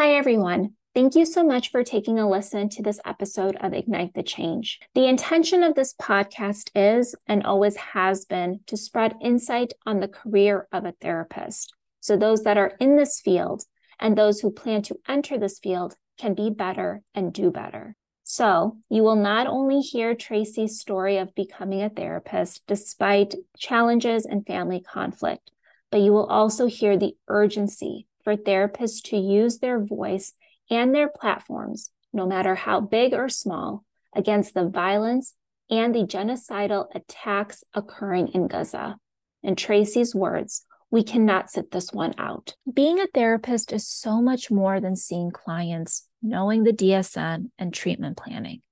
Hi, everyone. Thank you so much for taking a listen to this episode of Ignite the Change. The intention of this podcast is and always has been to spread insight on the career of a therapist. So, those that are in this field and those who plan to enter this field can be better and do better. So, you will not only hear Tracy's story of becoming a therapist despite challenges and family conflict, but you will also hear the urgency for therapists to use their voice and their platforms, no matter how big or small, against the violence and the genocidal attacks occurring in Gaza. In Tracy's words, we cannot sit this one out. Being a therapist is so much more than seeing clients, knowing the DSM, and treatment planning.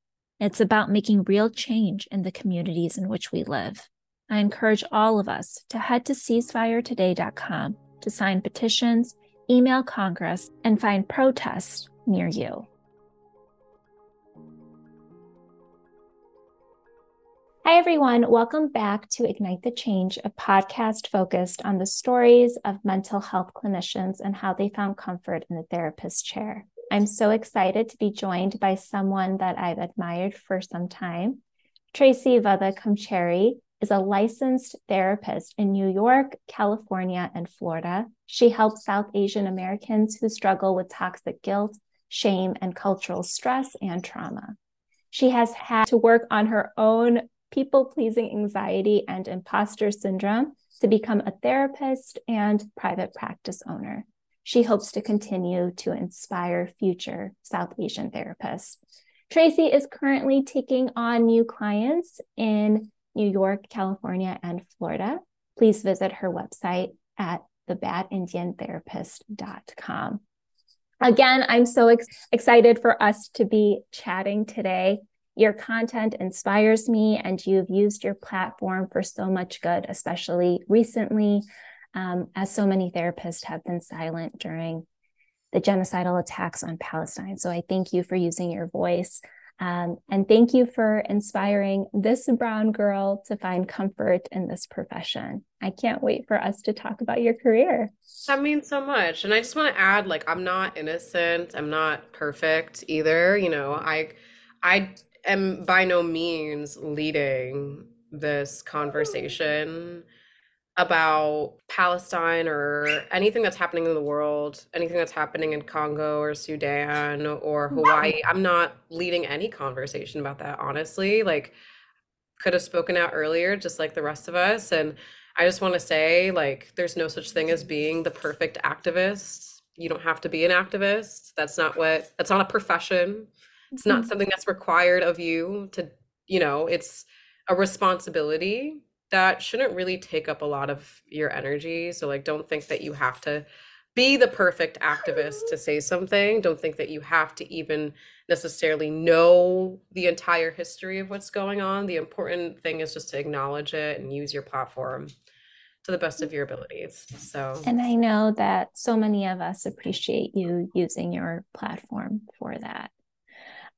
It's about making real change in the communities in which we live. I encourage all of us to head to ceasefiretoday.com to sign petitions email Congress, and find protests near you. Hi, everyone. Welcome back to Ignite the Change, a podcast focused on the stories of mental health clinicians and how they found comfort in the therapist chair. I'm so excited to be joined by someone that I've admired for some time. Tracy Vada Comcheri is a licensed therapist in New York, California, and Florida. She helps South Asian Americans who struggle with toxic guilt, shame, and cultural stress and trauma. She has had to work on her own people pleasing anxiety and imposter syndrome to become a therapist and private practice owner. She hopes to continue to inspire future South Asian therapists. Tracy is currently taking on new clients in New York, California, and Florida, please visit her website at thebadindiantherapist.com. Again, I'm so ex- excited for us to be chatting today. Your content inspires me, and you've used your platform for so much good, especially recently, um, as so many therapists have been silent during the genocidal attacks on Palestine. So I thank you for using your voice um, and thank you for inspiring this brown girl to find comfort in this profession. I can't wait for us to talk about your career. That means so much. And I just want to add like I'm not innocent. I'm not perfect either, you know. I I am by no means leading this conversation about Palestine or anything that's happening in the world, anything that's happening in Congo or Sudan or Hawaii. I'm not leading any conversation about that, honestly. Like, could have spoken out earlier, just like the rest of us. And I just want to say, like, there's no such thing as being the perfect activist. You don't have to be an activist. That's not what, that's not a profession. It's not mm-hmm. something that's required of you to, you know, it's a responsibility that shouldn't really take up a lot of your energy. So like don't think that you have to be the perfect activist to say something. Don't think that you have to even necessarily know the entire history of what's going on. The important thing is just to acknowledge it and use your platform to the best of your abilities. So, and I know that so many of us appreciate you using your platform for that.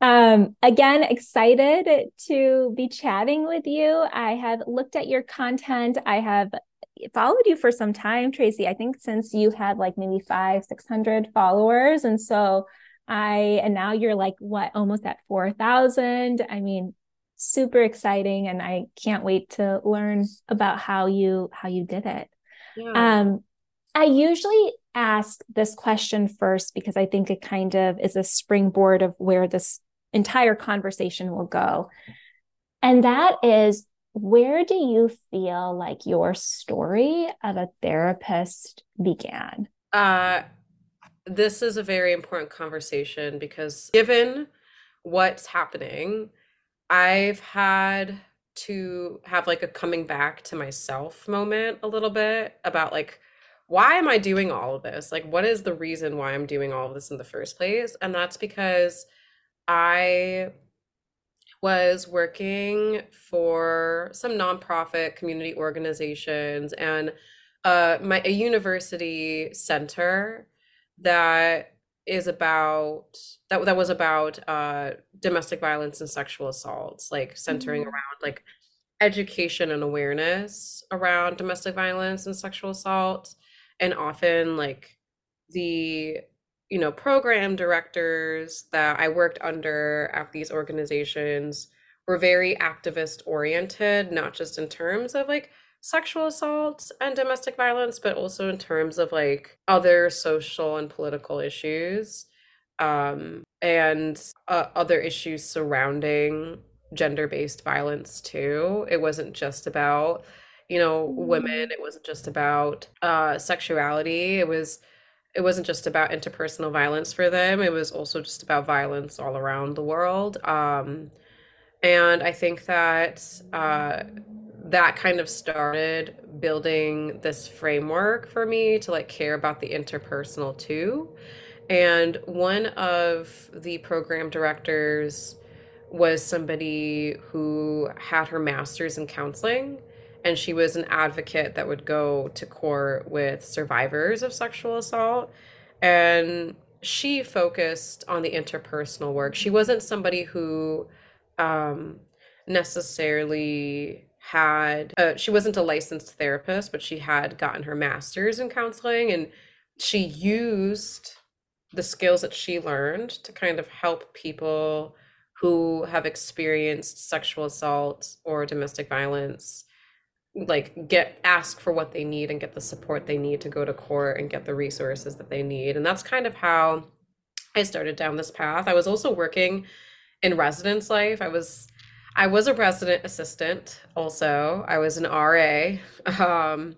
Um, again, excited to be chatting with you. I have looked at your content. I have followed you for some time, Tracy. I think since you had like maybe five, 600 followers. And so I, and now you're like, what, almost at 4,000. I mean, super exciting. And I can't wait to learn about how you, how you did it. Yeah. Um, I usually ask this question first because I think it kind of is a springboard of where this entire conversation will go. And that is where do you feel like your story of a therapist began? Uh, this is a very important conversation because given what's happening, I've had to have like a coming back to myself moment a little bit about like why am I doing all of this? Like what is the reason why I'm doing all of this in the first place? And that's because I was working for some nonprofit community organizations and uh, my a university center that is about that that was about uh, domestic violence and sexual assaults, like centering mm-hmm. around like education and awareness around domestic violence and sexual assault, and often like the you know, program directors that I worked under at these organizations were very activist oriented, not just in terms of like sexual assault and domestic violence, but also in terms of like other social and political issues um, and uh, other issues surrounding gender based violence too. It wasn't just about, you know, women, mm-hmm. it wasn't just about uh, sexuality. It was. It wasn't just about interpersonal violence for them. It was also just about violence all around the world. Um, and I think that uh, that kind of started building this framework for me to like care about the interpersonal too. And one of the program directors was somebody who had her master's in counseling and she was an advocate that would go to court with survivors of sexual assault. And she focused on the interpersonal work. She wasn't somebody who um, necessarily had uh, she wasn't a licensed therapist but she had gotten her master's in counseling. And she used the skills that she learned to kind of help people who have experienced sexual assault or domestic violence like get ask for what they need and get the support they need to go to court and get the resources that they need and that's kind of how i started down this path i was also working in residence life i was I was a resident assistant also. I was an RA. Um,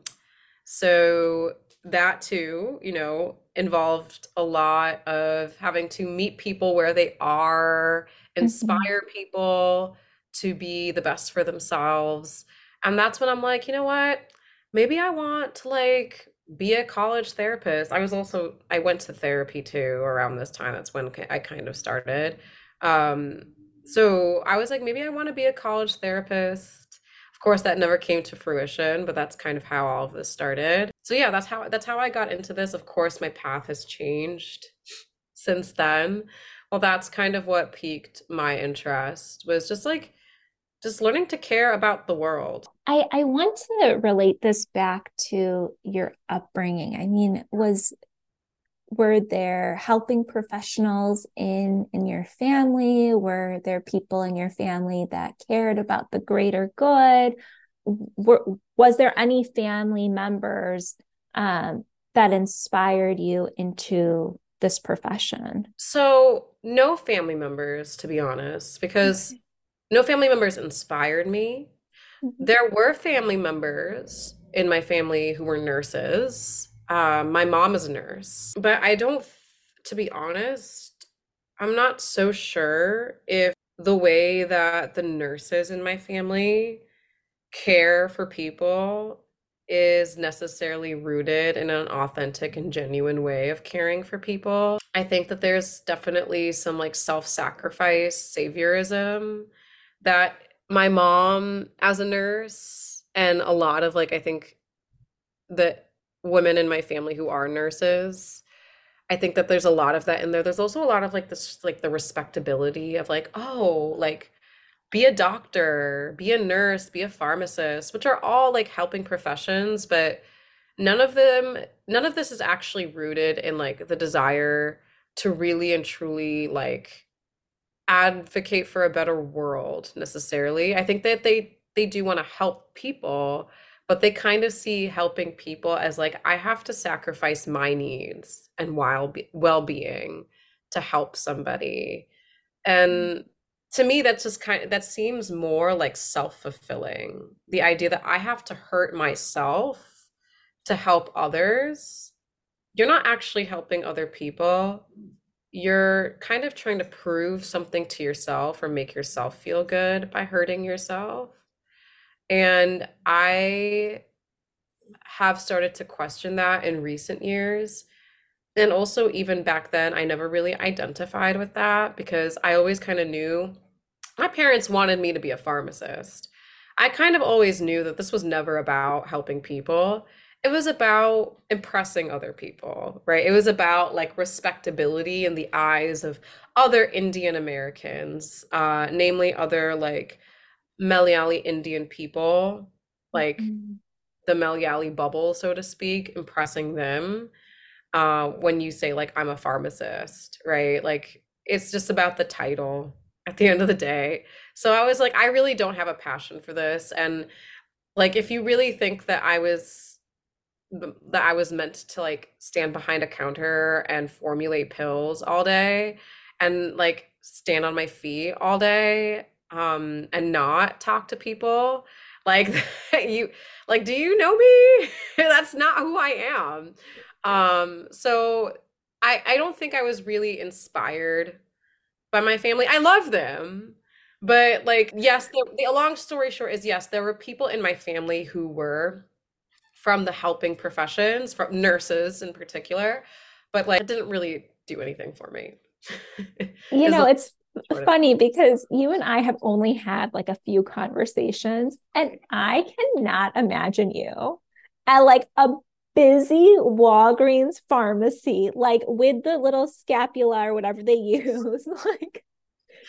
so that too, you know, involved a lot of having to meet people where they are, mm-hmm. inspire people to be the best for themselves. And that's when I'm like, you know what? Maybe I want to like be a college therapist. I was also I went to therapy too around this time. That's when I kind of started. Um so I was like, maybe I want to be a college therapist. Of course, that never came to fruition, but that's kind of how all of this started. So yeah, that's how that's how I got into this. Of course, my path has changed since then. Well, that's kind of what piqued my interest was just like just learning to care about the world. I, I want to relate this back to your upbringing. I mean, was were there helping professionals in in your family were there people in your family that cared about the greater good were, was there any family members um, that inspired you into this profession so no family members to be honest because okay. no family members inspired me. There were family members in my family who were nurses uh, my mom is a nurse, but I don't, to be honest, I'm not so sure if the way that the nurses in my family care for people is necessarily rooted in an authentic and genuine way of caring for people. I think that there's definitely some like self sacrifice, saviorism that my mom, as a nurse, and a lot of like, I think that women in my family who are nurses i think that there's a lot of that in there. There's also a lot of like this like the respectability of like oh like be a doctor be a nurse be a pharmacist which are all like helping professions but none of them none of this is actually rooted in like the desire to really and truly like advocate for a better world necessarily i think that they they do want to help people but they kind of see helping people as like I have to sacrifice my needs and while well-being to help somebody. And mm. to me that's just kind of that seems more like self-fulfilling. The idea that I have to hurt myself to help others. You're not actually helping other people. You're kind of trying to prove something to yourself or make yourself feel good by hurting yourself. And I have started to question that in recent years. And also, even back then, I never really identified with that because I always kind of knew my parents wanted me to be a pharmacist. I kind of always knew that this was never about helping people. It was about impressing other people, right? It was about like respectability in the eyes of other Indian Americans, uh, namely other like Malayali Indian people, like mm-hmm. the Malayali bubble, so to speak, impressing them. uh, when you say like I'm a pharmacist, right? Like it's just about the title at the end of the day. So I was like, I really don't have a passion for this. And like, if you really think that I was that I was meant to like stand behind a counter and formulate pills all day and like stand on my feet all day um and not talk to people. Like you like do you know me? That's not who i am. Um so i i don't think i was really inspired by my family. I love them but like yes the, the long story short is yes there were people in my family who were from the helping professions from nurses in particular but like it didn't really do anything for me. You know it's funny because you and I have only had like a few conversations, and I cannot imagine you at like a busy Walgreens pharmacy, like with the little scapula or whatever they use, like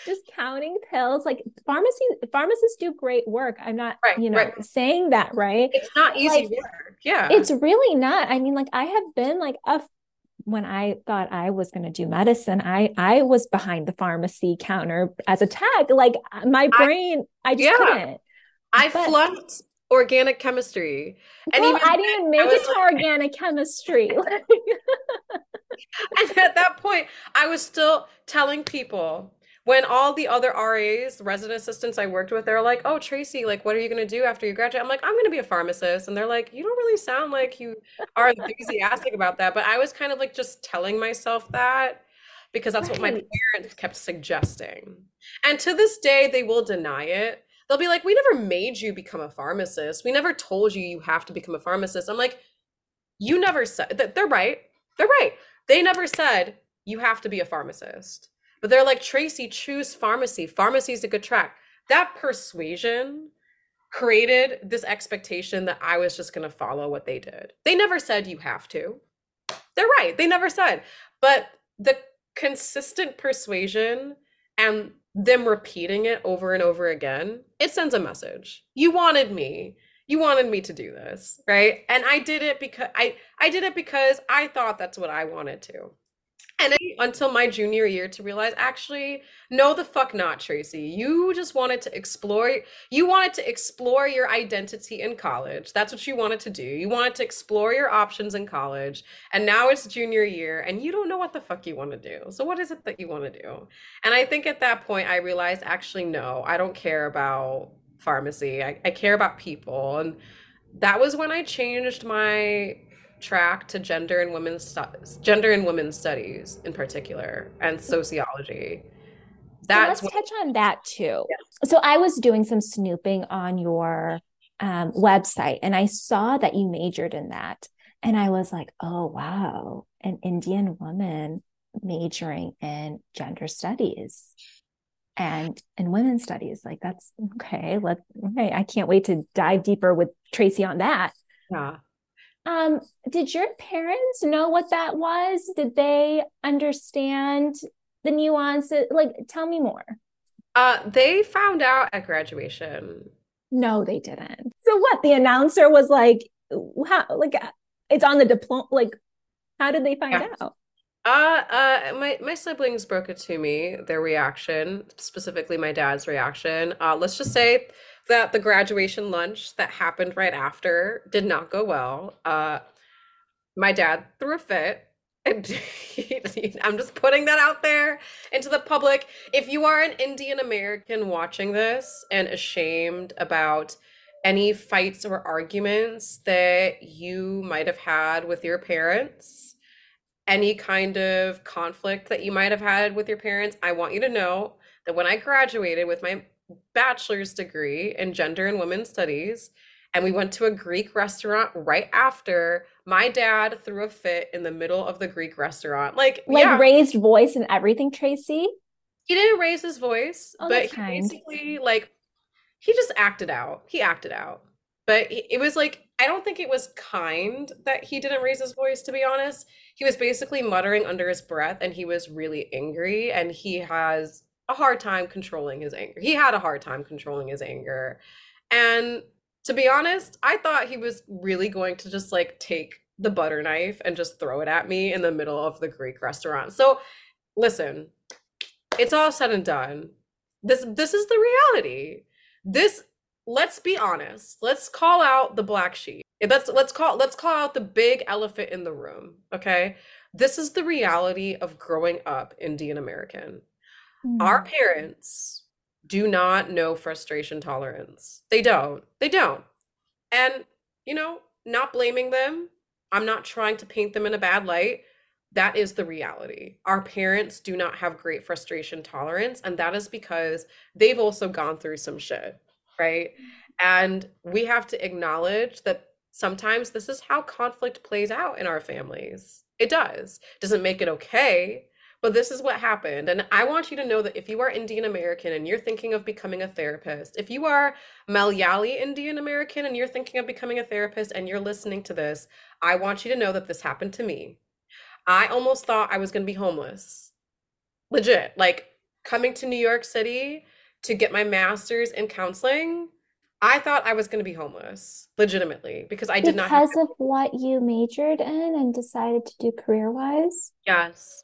just counting pills. Like pharmacy pharmacists do great work. I'm not, right, you know, right. saying that, right? It's not easy like, work. Yeah. It's really not. I mean, like I have been like a when I thought I was going to do medicine, I I was behind the pharmacy counter as a tech. Like uh, my brain, I, I just yeah. couldn't. I but, flunked organic chemistry, and even I didn't make it to like, organic chemistry. and at that point, I was still telling people when all the other RAs, resident assistants I worked with, they're like, "Oh, Tracy, like, what are you gonna do after you graduate?" I'm like, "I'm gonna be a pharmacist," and they're like, "You don't really sound like you are enthusiastic about that." But I was kind of like just telling myself that because that's right. what my parents kept suggesting, and to this day, they will deny it. They'll be like, "We never made you become a pharmacist. We never told you you have to become a pharmacist." I'm like, "You never said that." They're right. They're right. They never said you have to be a pharmacist but they're like, Tracy, choose pharmacy. Pharmacy is a good track. That persuasion created this expectation that I was just going to follow what they did. They never said you have to. They're right. They never said. But the consistent persuasion and them repeating it over and over again, it sends a message. You wanted me. You wanted me to do this, right? And I did it because I I did it because I thought that's what I wanted to until my junior year to realize actually no the fuck not tracy. You just wanted to explore you wanted to explore your identity in college. That's what you wanted to do. You wanted to explore your options in college and now it's junior year and you don't know what the fuck you want to do. So what is it that you want to do? And i think at that point i realized actually no i don't care about pharmacy. I, I care about people. And that was when i changed my track to gender and women's studies, gender and women's studies in particular, and sociology. That's so let's what- touch on that too. Yeah. So I was doing some snooping on your um, website, and I saw that you majored in that, and I was like, "Oh wow, an Indian woman majoring in gender studies." and in women's studies like that's okay let okay i can't wait to dive deeper with tracy on that yeah um, did your parents know what that was? Did they understand the nuances? Like, tell me more. Uh, they found out at graduation. No, they didn't. So what? The announcer was like, how? Like, it's on the diploma. Like, how did they find yeah. out? Uh, uh, my my siblings broke it to me. Their reaction, specifically my dad's reaction. Uh, let's just say that the graduation lunch that happened right after did not go well. Uh, my dad threw a fit. And I'm just putting that out there into the public. If you are an Indian American watching this and ashamed about any fights or arguments that you might have had with your parents, any kind of conflict that you might have had with your parents, I want you to know that when I graduated with my bachelor's degree in gender and women's studies and we went to a Greek restaurant right after. My dad threw a fit in the middle of the Greek restaurant. Like like yeah. raised voice and everything, Tracy? He didn't raise his voice, oh, but he kind. basically like he just acted out. He acted out. But it was like I don't think it was kind that he didn't raise his voice to be honest. He was basically muttering under his breath and he was really angry and he has hard time controlling his anger. He had a hard time controlling his anger. And to be honest, I thought he was really going to just like take the butter knife and just throw it at me in the middle of the Greek restaurant. So listen, it's all said and done. This this is the reality. This let's be honest. Let's call out the black sheep. Let's let's call let's call out the big elephant in the room. Okay. This is the reality of growing up Indian American. Mm. Our parents do not know frustration tolerance. They don't. They don't. And, you know, not blaming them. I'm not trying to paint them in a bad light. That is the reality. Our parents do not have great frustration tolerance. And that is because they've also gone through some shit, right? And we have to acknowledge that sometimes this is how conflict plays out in our families. It does. Doesn't make it okay, but this is what happened. And I want you to know that if you are Indian American and you're thinking of becoming a therapist, if you are Malayali Indian American and you're thinking of becoming a therapist and you're listening to this, I want you to know that this happened to me. I almost thought I was going to be homeless. Legit. Like coming to New York City to get my master's in counseling, I thought I was going to be homeless, legitimately, because I did because not. Because of what you majored in and decided to do career wise? Yes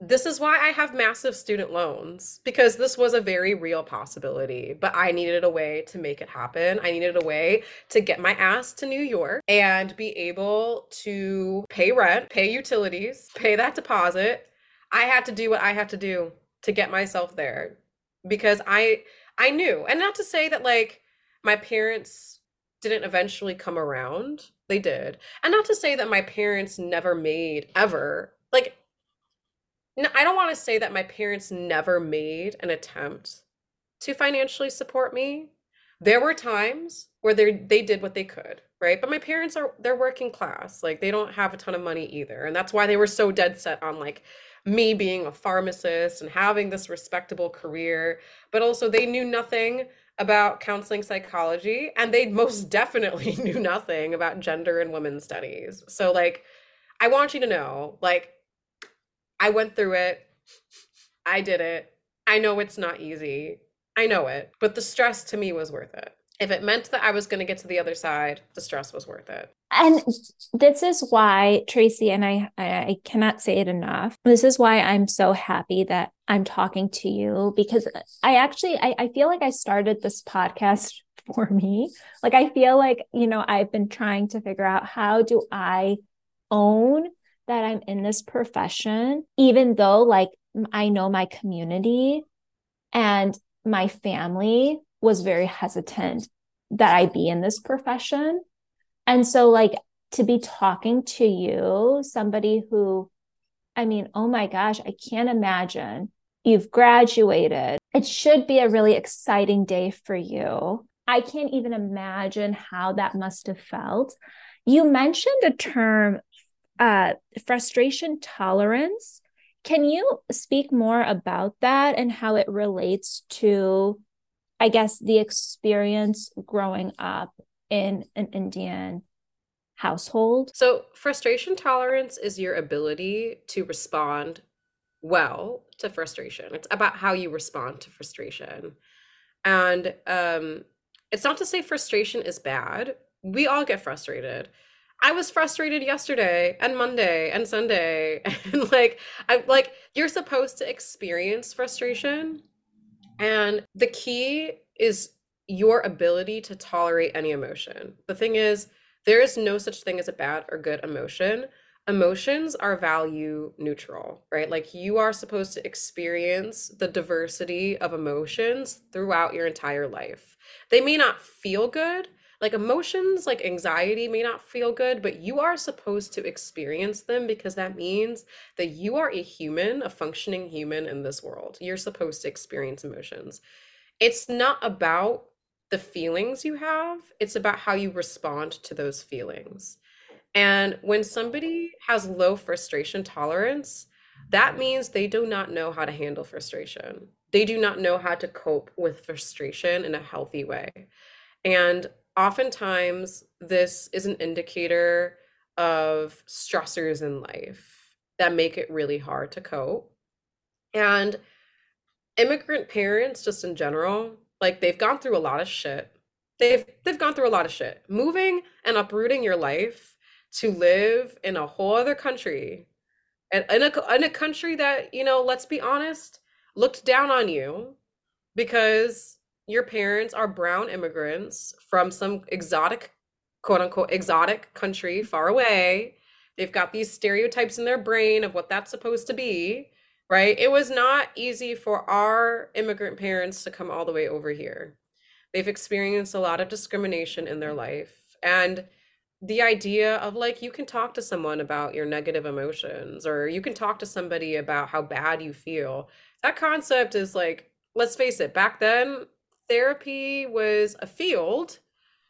this is why I have massive student loans because this was a very real possibility, but I needed a way to make it happen. I needed a way to get my ass to New York and be able to pay rent, pay utilities, pay that deposit. I had to do what I had to do to get myself there because I I knew. And not to say that like my parents didn't eventually come around. They did. And not to say that my parents never made ever like no, I don't want to say that my parents never made an attempt to financially support me. There were times where they they did what they could, right? But my parents are they're working class. Like they don't have a ton of money either. And that's why they were so dead set on like me being a pharmacist and having this respectable career, but also they knew nothing about counseling psychology and they most definitely knew nothing about gender and women's studies. So like I want you to know, like I went through it. I did it. I know it's not easy. I know it. But the stress to me was worth it. If it meant that I was going to get to the other side, the stress was worth it. And this is why Tracy and I I cannot say it enough. This is why I'm so happy that I'm talking to you because I actually I, I feel like I started this podcast for me. Like I feel like, you know, I've been trying to figure out how do I own that I'm in this profession, even though like I know my community and my family was very hesitant that I be in this profession. And so, like, to be talking to you, somebody who, I mean, oh my gosh, I can't imagine you've graduated. It should be a really exciting day for you. I can't even imagine how that must have felt. You mentioned a term uh, frustration tolerance. Can you speak more about that and how it relates to, I guess, the experience growing up in an Indian household? So, frustration tolerance is your ability to respond well to frustration. It's about how you respond to frustration. And um, it's not to say frustration is bad. We all get frustrated. I was frustrated yesterday and Monday and Sunday and like I like you're supposed to experience frustration and the key is your ability to tolerate any emotion. The thing is there is no such thing as a bad or good emotion. Emotions are value neutral, right? Like you are supposed to experience the diversity of emotions throughout your entire life. They may not feel good, like emotions like anxiety may not feel good but you are supposed to experience them because that means that you are a human a functioning human in this world. You're supposed to experience emotions. It's not about the feelings you have it's about how you respond to those feelings. And when somebody has low frustration tolerance that means they do not know how to handle frustration. They do not know how to cope with frustration in a healthy way. And oftentimes this is an indicator of stressors in life that make it really hard to cope. And immigrant parents just in general, like they've gone through a lot of shit. They've they've gone through a lot of shit. Moving and uprooting your life to live in a whole other country and in a, in a country that, you know, let's be honest, looked down on you because your parents are brown immigrants from some exotic, quote unquote, exotic country mm-hmm. far away. They've got these stereotypes in their brain of what that's supposed to be, right? It was not easy for our immigrant parents to come all the way over here. They've experienced a lot of discrimination in their mm-hmm. life. And the idea of like you can talk to someone about your negative emotions or you can talk to somebody about how bad you feel. That concept is like, let's face it, back then therapy was a field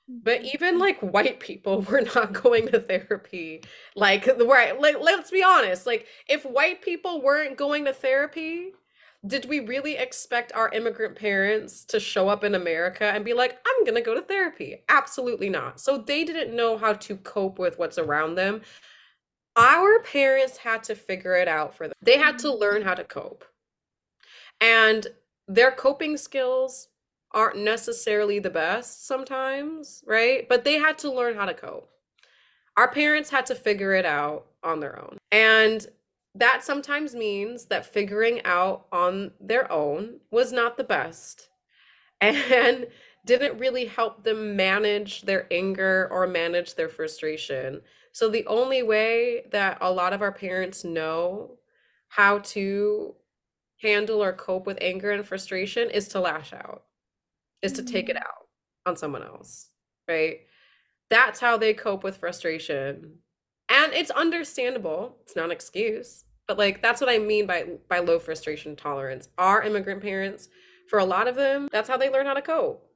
but mm-hmm. even like white people were not going to therapy. Like the right like let's be honest like if white people weren't going to therapy did we really expect our immigrant parents to show up in america and be like i'm going to go to therapy? Absolutely not. So they didn't know how to cope with what's around them. Our parents had to figure it out for them. They had to learn how to cope. And their coping skills aren't necessarily the best sometimes, right? But they had to learn how to cope. Our parents had to figure it out on their own. And that sometimes means that figuring out on their own was not the best and didn't really help them manage their anger or manage their frustration. So, the only way that a lot of our parents know how to handle or cope with anger and frustration is to lash out is to take it mm-hmm. out on someone else, right? That's how they cope with frustration. And it's understandable. It's not an excuse, but like that's what I mean by by low frustration tolerance. Our immigrant parents, for a lot of them, that's how they learn how to cope.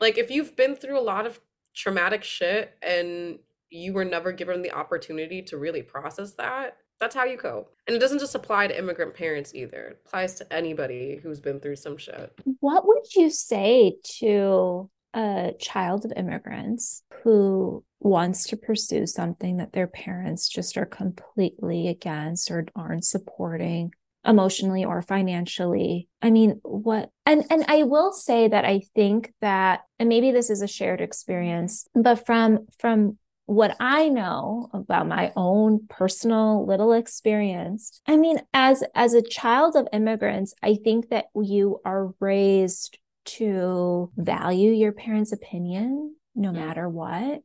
Like if you've been through a lot of traumatic shit and you were never given the opportunity to really process that, that's how you cope. And it doesn't just apply to immigrant parents either. It applies to anybody who's been through some shit. What would you say to a child of immigrants who wants to pursue something that their parents just are completely against or aren't supporting? emotionally or financially i mean what and and i will say that i think that and maybe this is a shared experience but from from what I know about my own personal little experience. I mean, as as a child of immigrants, I think that you are raised to value your parents' opinion no matter what,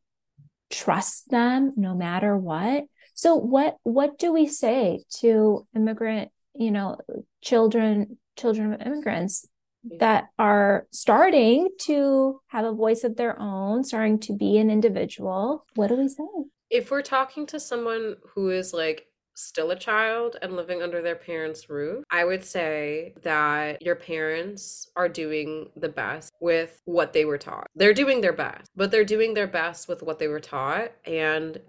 trust them no matter what. So what what do we say to immigrant, you know, children children of immigrants that are starting to have a voice of their own, starting to be an individual. What do we say? If we're talking to someone who is like still a child and living under their parents' roof, I would say that your parents are doing the best with what they were taught. They're doing their best, but they're doing their best with what they were taught, and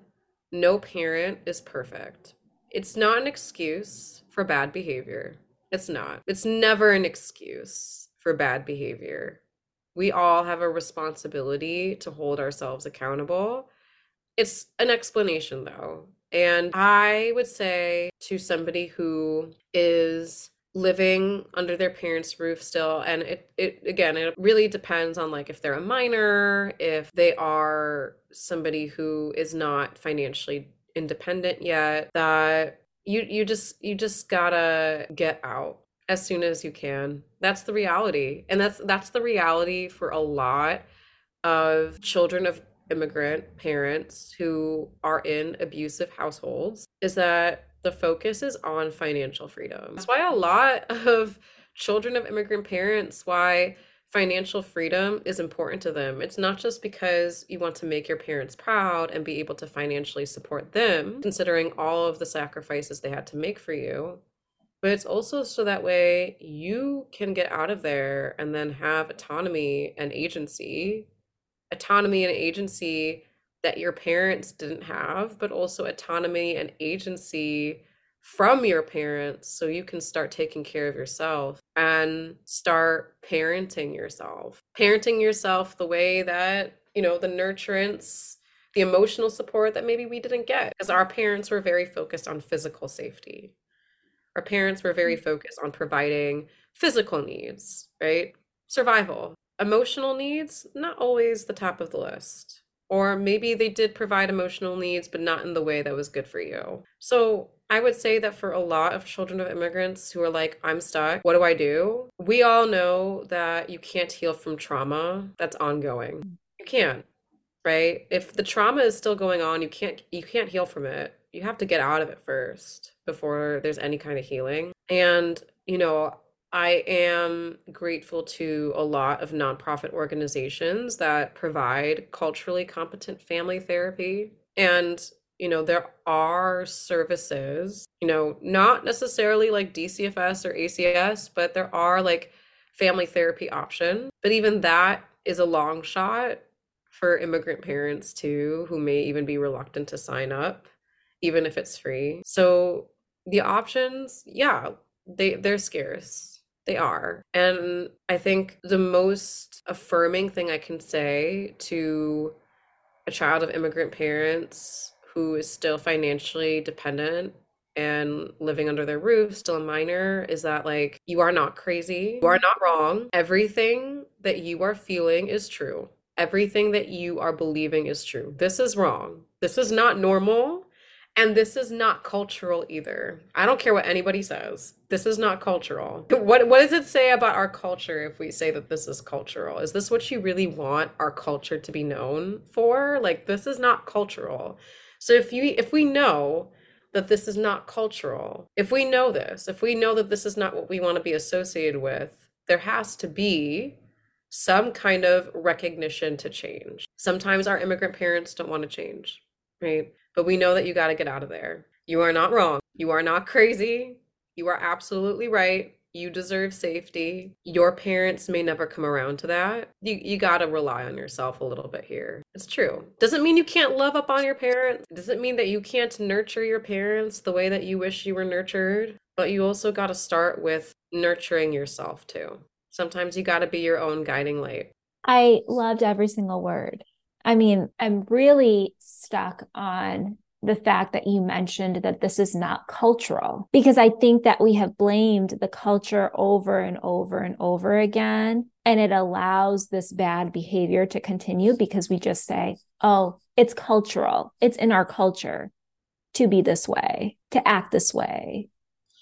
no parent is perfect. It's not an excuse for bad behavior. It's not. It's never an excuse for bad behavior. We all have a responsibility to hold ourselves accountable. It's an explanation though. And I would say to somebody who is living under their parents' roof still and it it again it really depends on like if they're a minor, if they are somebody who is not financially independent yet that you you just you just got to get out as soon as you can. That's the reality. And that's that's the reality for a lot of children of immigrant parents who are in abusive households is that the focus is on financial freedom. That's why a lot of children of immigrant parents why financial freedom is important to them. It's not just because you want to make your parents proud and be able to financially support them, considering all of the sacrifices they had to make for you but it's also so that way you can get out of there and then have autonomy and agency autonomy and agency that your parents didn't have but also autonomy and agency from your parents so you can start taking care of yourself and start parenting yourself. Parenting yourself the way that you know the nurturance the emotional support that maybe we didn't get because our parents were very focused on physical safety our parents were very mm. focused on providing physical needs, right? Survival. Emotional needs, not always the top of the list. Or maybe they did provide emotional needs, but not in the way that was good for you. So I would say that for a lot of children of immigrants who are like, I'm stuck, what do I do? We all know that you can't heal from trauma that's ongoing. You can't, right? If the trauma is still going on, you can't you can't heal from it. You have to get out of it first before there's any kind of healing. And, you know, I am grateful to a lot of nonprofit organizations that provide culturally competent family therapy. And, you know, there are services, you know, not necessarily like DCFS or ACS, but there are like family therapy option. But even that is a long shot for immigrant parents too, who may even be reluctant to sign up, even if it's free. So the options, yeah, they they're scarce they are. And I think the most affirming thing I can say to a child of immigrant parents who is still financially dependent and living under their roof, still a minor, is that like you are not crazy. You are not wrong. Everything that you are feeling is true. Everything that you are believing is true. This is wrong. This is not normal. And this is not cultural either. I don't care what anybody says. This is not cultural. What what does it say about our culture if we say that this is cultural? Is this what you really want our culture to be known for? Like this is not cultural. So if you if we know that this is not cultural, if we know this, if we know that this is not what we want to be associated with, there has to be some kind of recognition to change. Sometimes our immigrant parents don't want to change, right? But we know that you got to get out of there. You are not wrong. You are not crazy. You are absolutely right. You deserve safety. Your parents may never come around to that. You you got to rely on yourself a little bit here. It's true. Doesn't mean you can't love up on your parents. Doesn't mean that you can't nurture your parents the way that you wish you were nurtured. But you also got to start with nurturing yourself too. Sometimes you got to be your own guiding light. I loved every single word. I mean, I'm really stuck on the fact that you mentioned that this is not cultural because I think that we have blamed the culture over and over and over again. And it allows this bad behavior to continue because we just say, oh, it's cultural, it's in our culture to be this way, to act this way,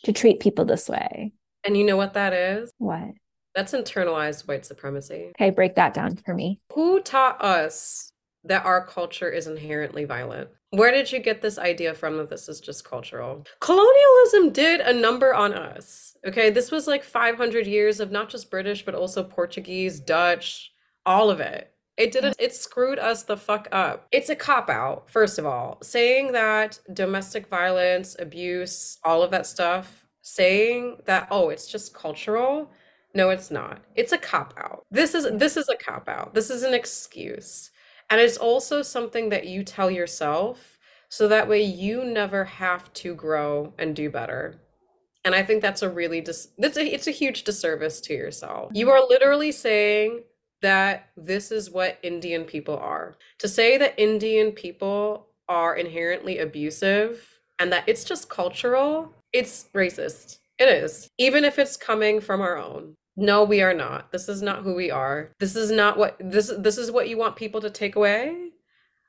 to treat people this way. And you know what that is? What? That's internalized white supremacy. Okay, break that down for me. Who taught us that our culture is inherently violent. Where did you get this idea from that this is just cultural? Colonialism did a number on us. Okay, this was like 500 years of not just British, but also Portuguese, Dutch, all of it. It didn't, it screwed us the fuck up. It's a cop out, first of all. Saying that domestic violence, abuse, all of that stuff, saying that, oh, it's just cultural. No, it's not. It's a cop out. This is this is a cop out. This is an excuse. And it's also something that you tell yourself so that way you never have to grow and do better. And I think that's a really dis- that's a, it's a huge disservice to yourself. You are literally saying that this is what Indian people are. To say that Indian people are inherently abusive and that it's just cultural, it's racist. It is. Even if it's coming from our own. No, we are not. This is not who we are. This is not what this this is what you want people to take away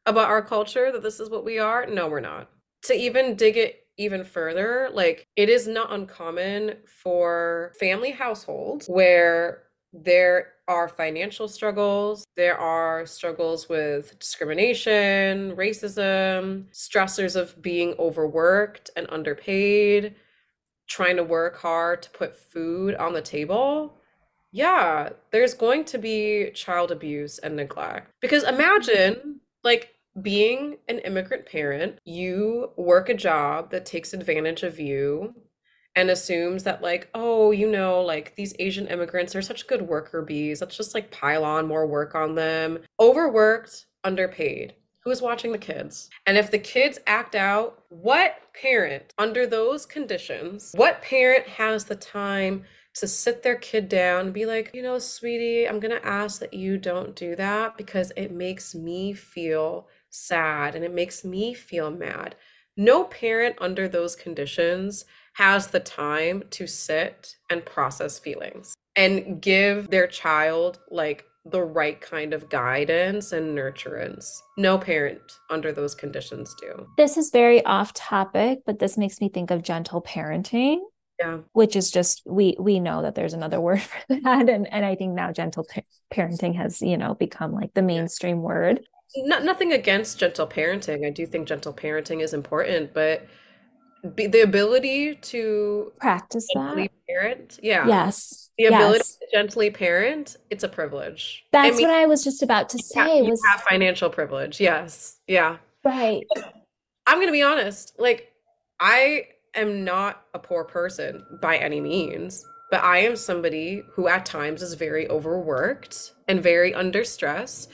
about our culture that this is what we are. No, we're not. To even dig it even further, like it is not uncommon for family households where there are financial struggles, there are struggles with discrimination, racism, stressors of being overworked and underpaid, trying to work hard to put food on the table, yeah, there's going to be child abuse and neglect. Because imagine like being an immigrant parent, you work a job that takes advantage of you and assumes that like oh you know like these asian immigrants are such good worker bees let's just like pile on more work on them overworked underpaid who is watching the kids? And if the kids act out, what parent, under those conditions, what parent has the time to sit their kid down and be like, you know, sweetie, I'm going to ask that you don't do that because it makes me feel sad and it makes me feel mad. No parent under those conditions has the time to sit and process feelings and give their child like the right kind of guidance and nurturance. No parent under those conditions do. This is very off topic, but this makes me think of gentle parenting. Yeah. Which is just we we know that there's another word for that and and I think now gentle pa- parenting has, you know, become like the mainstream word. Not nothing against gentle parenting. I do think gentle parenting is important, but be, the ability to practice that parent, yeah. Yes. The ability yes. to gently parent, it's a privilege. That's I mean, what I was just about to say. was have financial privilege. Yes. Yeah. Right. I'm gonna be honest. Like, I am not a poor person by any means, but I am somebody who at times is very overworked and very under stress.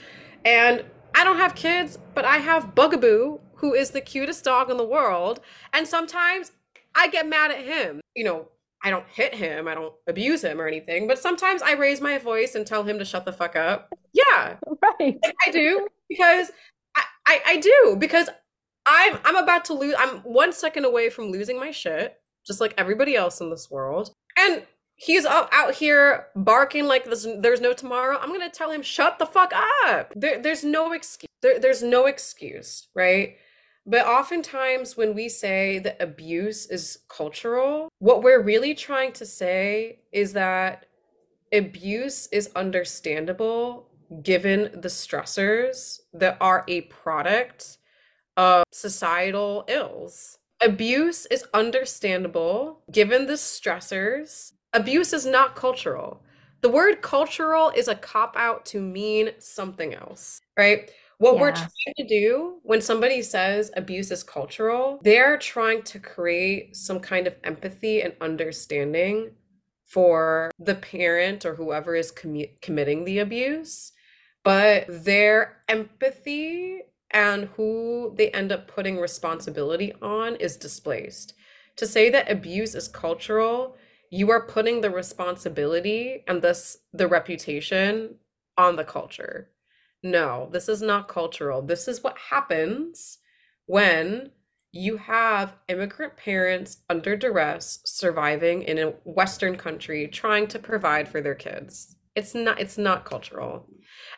And I don't have kids, but I have Bugaboo, who is the cutest dog in the world. And sometimes I get mad at him. You know, I don't hit him, I don't abuse him or anything, but sometimes I raise my voice and tell him to shut the fuck up. Yeah. Right. I do because I, I, I do because I'm I'm about to lose I'm one second away from losing my shit, just like everybody else in this world. And he's out, out here barking like this, there's no tomorrow. I'm gonna tell him, shut the fuck up. There, there's no excuse. There, there's no excuse, right? But oftentimes, when we say that abuse is cultural, what we're really trying to say is that abuse is understandable given the stressors that are a product of societal ills. Abuse is understandable given the stressors. Abuse is not cultural. The word cultural is a cop out to mean something else, right? What we're trying to do when somebody says abuse is cultural, they're trying to create some kind of empathy and understanding for the parent or whoever is commu- committing the abuse. But their empathy and who they end up putting responsibility on is displaced. To say that abuse is cultural, you are putting the responsibility and thus the reputation on the culture. No, this is not cultural. This is what happens when you have immigrant parents under duress surviving in a western country trying to provide for their kids. It's not it's not cultural.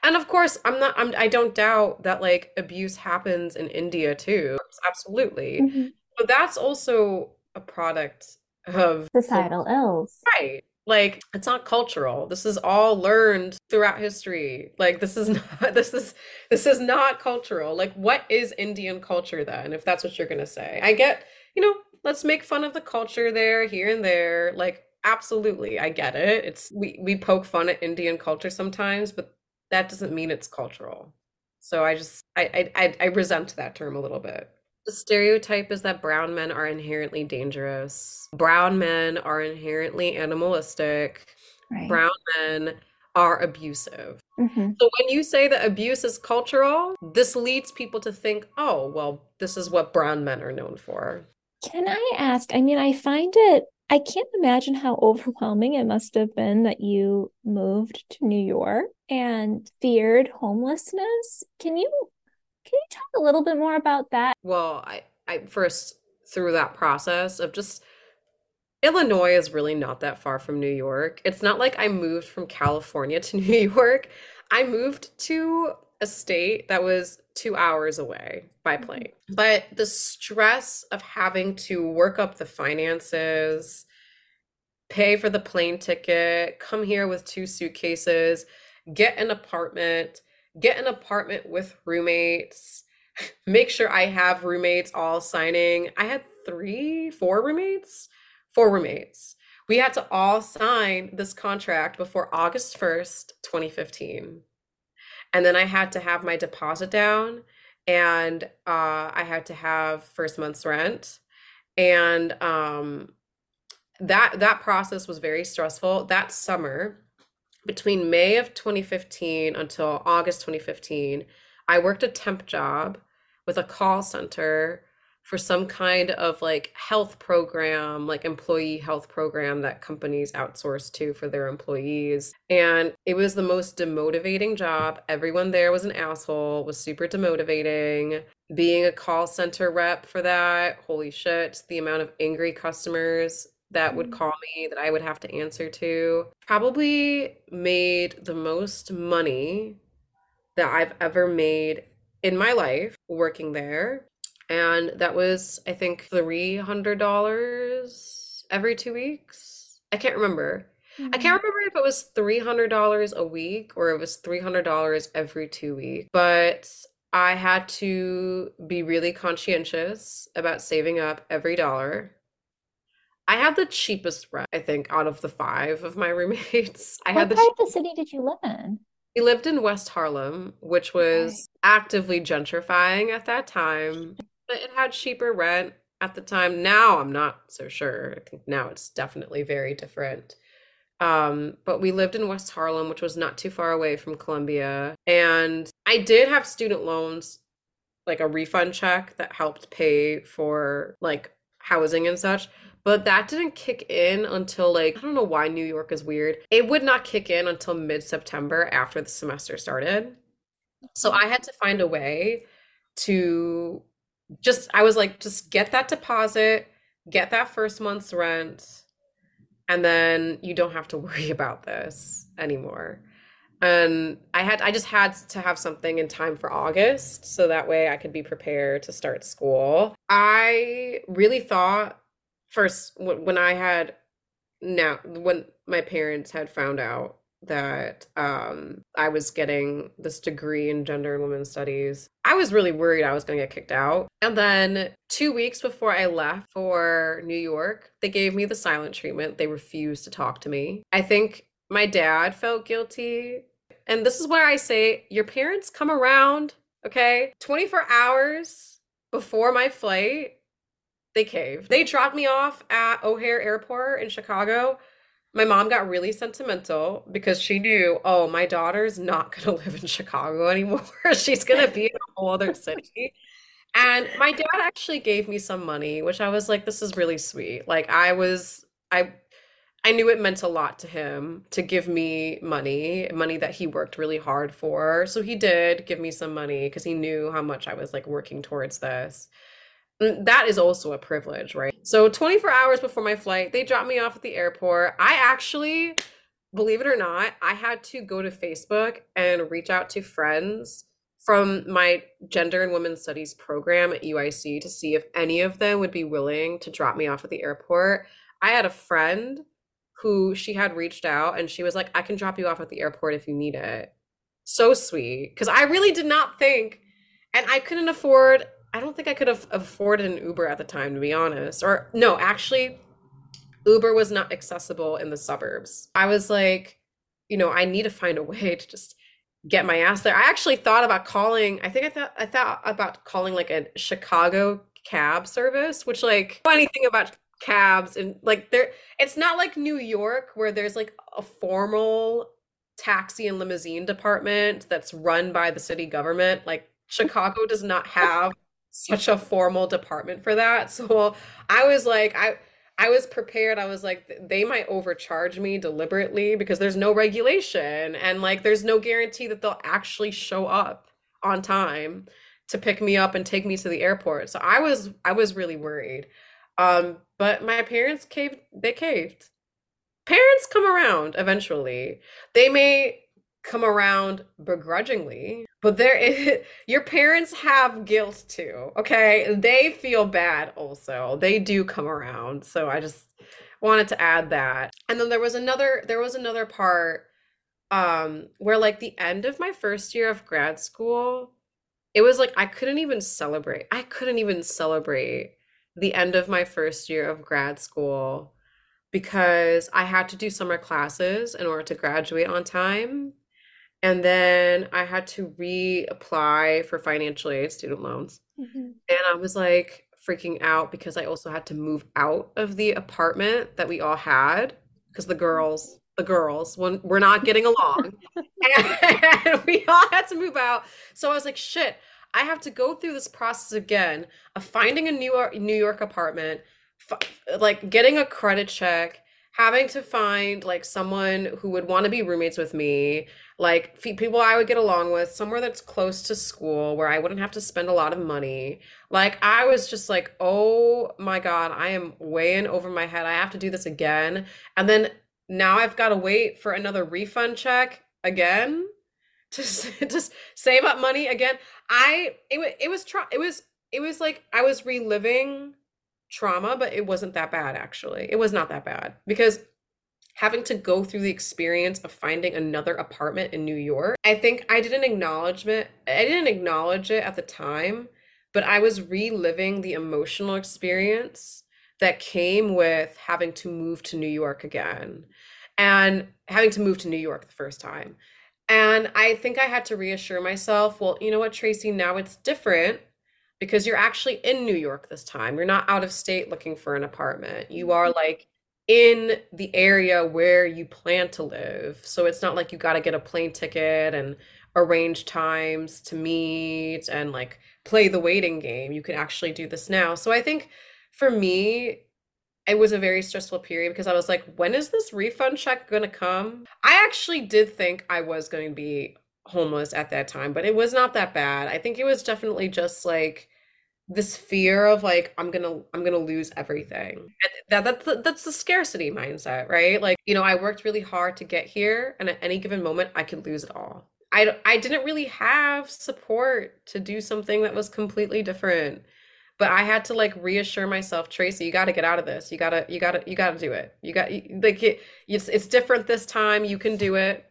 And of course, I'm not I'm I don't doubt that like abuse happens in India too. Absolutely. Mm-hmm. But that's also a product of societal ills. Right like it's not cultural. This is all learned throughout history. Like this is not this is this is not cultural. Like what is indian culture then if that's what you're going to say? I get you know let's make fun of the culture there here and there. Like absolutely i get it. It's we we poke fun at indian culture sometimes but that doesn't mean it's cultural. So i just i i i resent that term a little bit the stereotype is that brown men are inherently dangerous. Brown men are inherently animalistic. Right. Brown men are abusive. Mm-hmm. So when you say that abuse is cultural, this leads people to think, oh, well, this is what brown men are known for. Can I ask? I mean, I find it, I can't imagine how overwhelming it must have been that you moved to New York and feared homelessness. Can you can you talk a little bit more about that? Well, I, I first through that process of just Illinois is really not that far from New York. It's not like I moved from California to New York. I moved to a state that was two hours away by mm-hmm. plane. But the stress of having to work up the finances, pay for the plane ticket, come here with two suitcases, get an apartment, get an apartment with roommates, make sure I have roommates all signing. I had three, four roommates, four roommates. We had to all sign this contract before August 1st, 2015. And then I had to have my deposit down and uh, I had to have first month's rent. And um, that that process was very stressful. That summer, between May of 2015 until August 2015, I worked a temp job with a call center for some kind of like health program, like employee health program that companies outsource to for their employees. And it was the most demotivating job. Everyone there was an asshole, was super demotivating. Being a call center rep for that, holy shit, the amount of angry customers that would Mm. call me that I would have to answer to. Probably made the most money that I've ever made in my life working there. And that was, I think, $300 every two weeks. I can't remember. I can't mm-hmm. remember if it was $300 a week or it was $300 every two weeks, but I had to be really conscientious about saving up every dollar. I had the cheapest rent, I think, out of the five of my roommates. I What had the part of the city did you live in? We lived in West Harlem, which was actively gentrifying at that time, but it had cheaper rent at the time. Now I'm not so sure. I think now it's definitely very different. Um, but we lived in West Harlem, which was not too far away from Columbia. And I did have student loans, like a refund check that helped pay for like housing and such. But that didn't kick in until like, I don't know why New York is weird. It would not kick in until mid-September after the semester started. So I had to find a way to just, I was like, just get that deposit, get that first month's rent, and then you don't have to worry about this anymore. And I had, I just had to have something in time for August so that way I could be prepared to start school. I really thought first when I had now when my parents had found out that um I was getting this degree in gender and women's studies, I was really worried I was going to get kicked out. And then 2 weeks before I left for New York, they gave me the silent treatment. They refused to talk to me. I think my dad felt guilty. And this is where I say your parents come around, okay? 24 hours before my flight they caved. They dropped me off at O'Hare Airport in Chicago. My mom got really sentimental because she knew, oh, my daughter's not going to live in Chicago anymore. She's going to be in a whole other city. And my dad actually gave me some money, which I was like, this is really sweet. Like I was, I, I knew it meant a lot to him to give me money, money that he worked really hard for. So he did give me some money because he knew how much I was like working towards this. Mm, That is also a privilege, right? So 24 hours before my flight, they dropped me off at the airport. I actually, believe it or not, I had to go to Facebook and reach out to friends from my gender and women's studies program at UIC to see if any of them would be willing to drop me off at the airport. I had a friend who she had reached out and she was like, I can drop you off at the airport if you need it. So sweet. Because I really did not think, and I couldn't afford, I don't think I could have afforded an Uber at the time, to be honest. Or no, actually, Uber was not accessible in the suburbs. I was like, you know, I need to find a way to just get my ass there. I actually thought about calling, I think I thought I thought about calling like a Chicago cab service, which like know anything about cabs and like there it's not like New York where there's like a formal taxi and limousine department that's run by the city government. Like Chicago does not have such a formal department for that. So I was like, I I was prepared. I was like, they might overcharge me deliberately because there's no regulation and like there's no guarantee that they'll actually show up on time to pick me up and take me to the airport. So I was I was really worried. Um, but my parents caved, they caved. Parents come around eventually. They may come around begrudgingly, but there is your parents have guilt too, okay? They feel bad also. They do come around. So I just wanted to add that. And then there was another there was another part um where like the end of my first year of grad school, it was like I couldn't even celebrate. I couldn't even celebrate the end of my first year of grad school because I had to do summer classes in order to graduate on time. And then I had to reapply for financial aid student loans. Mhm. And I was like freaking out because I also had to move out of the apartment that we all had because the girls, the girls, when we're not getting along. And we all had to move out. So I was like, shit, I have to go through this process again of finding a New York New York apartment, f like getting a credit check, having to find like someone who would want to be roommates with me, like people I would get along with, somewhere that's close to school where I wouldn't have to spend a lot of money. Like I was just like, "Oh my God, I am way in over my head. I have to do this again." And then now I've got to wait for another refund check again to just save up money again. I it, it was it was it was like I was reliving trauma, but it wasn't that bad actually. It was not that bad because having to go through the experience of finding another apartment in New York, I think I didn't acknowledge it. I didn't acknowledge it at the time, but I was reliving the emotional experience that came with having to move to New York again and having to move to New York the first time. And I think I had to reassure myself, well, you know what, Tracy, now it's different because you're actually in New York this time. You're not out of state looking for an apartment. You are mm-hmm. like in the area where you plan to live. So it's not like you got to get a plane ticket and arrange times to meet and like play the waiting game. You can actually do this now. So I think for me, it was a very stressful period because I was like, when is this refund check going to come? I actually did think I was going to be homeless at that time, but it was not that bad. I think it was definitely just like this fear of like i'm gonna i'm gonna lose everything. And that, that that's the scarcity mindset right? Like you know i worked really hard to get here and at any given moment i could lose it all. I i didn't really have support to do something that was completely different but i had to like reassure myself tracy you got to get out of this. You got to you got to you got to do it. You got like it, it's it's different this time. You can do it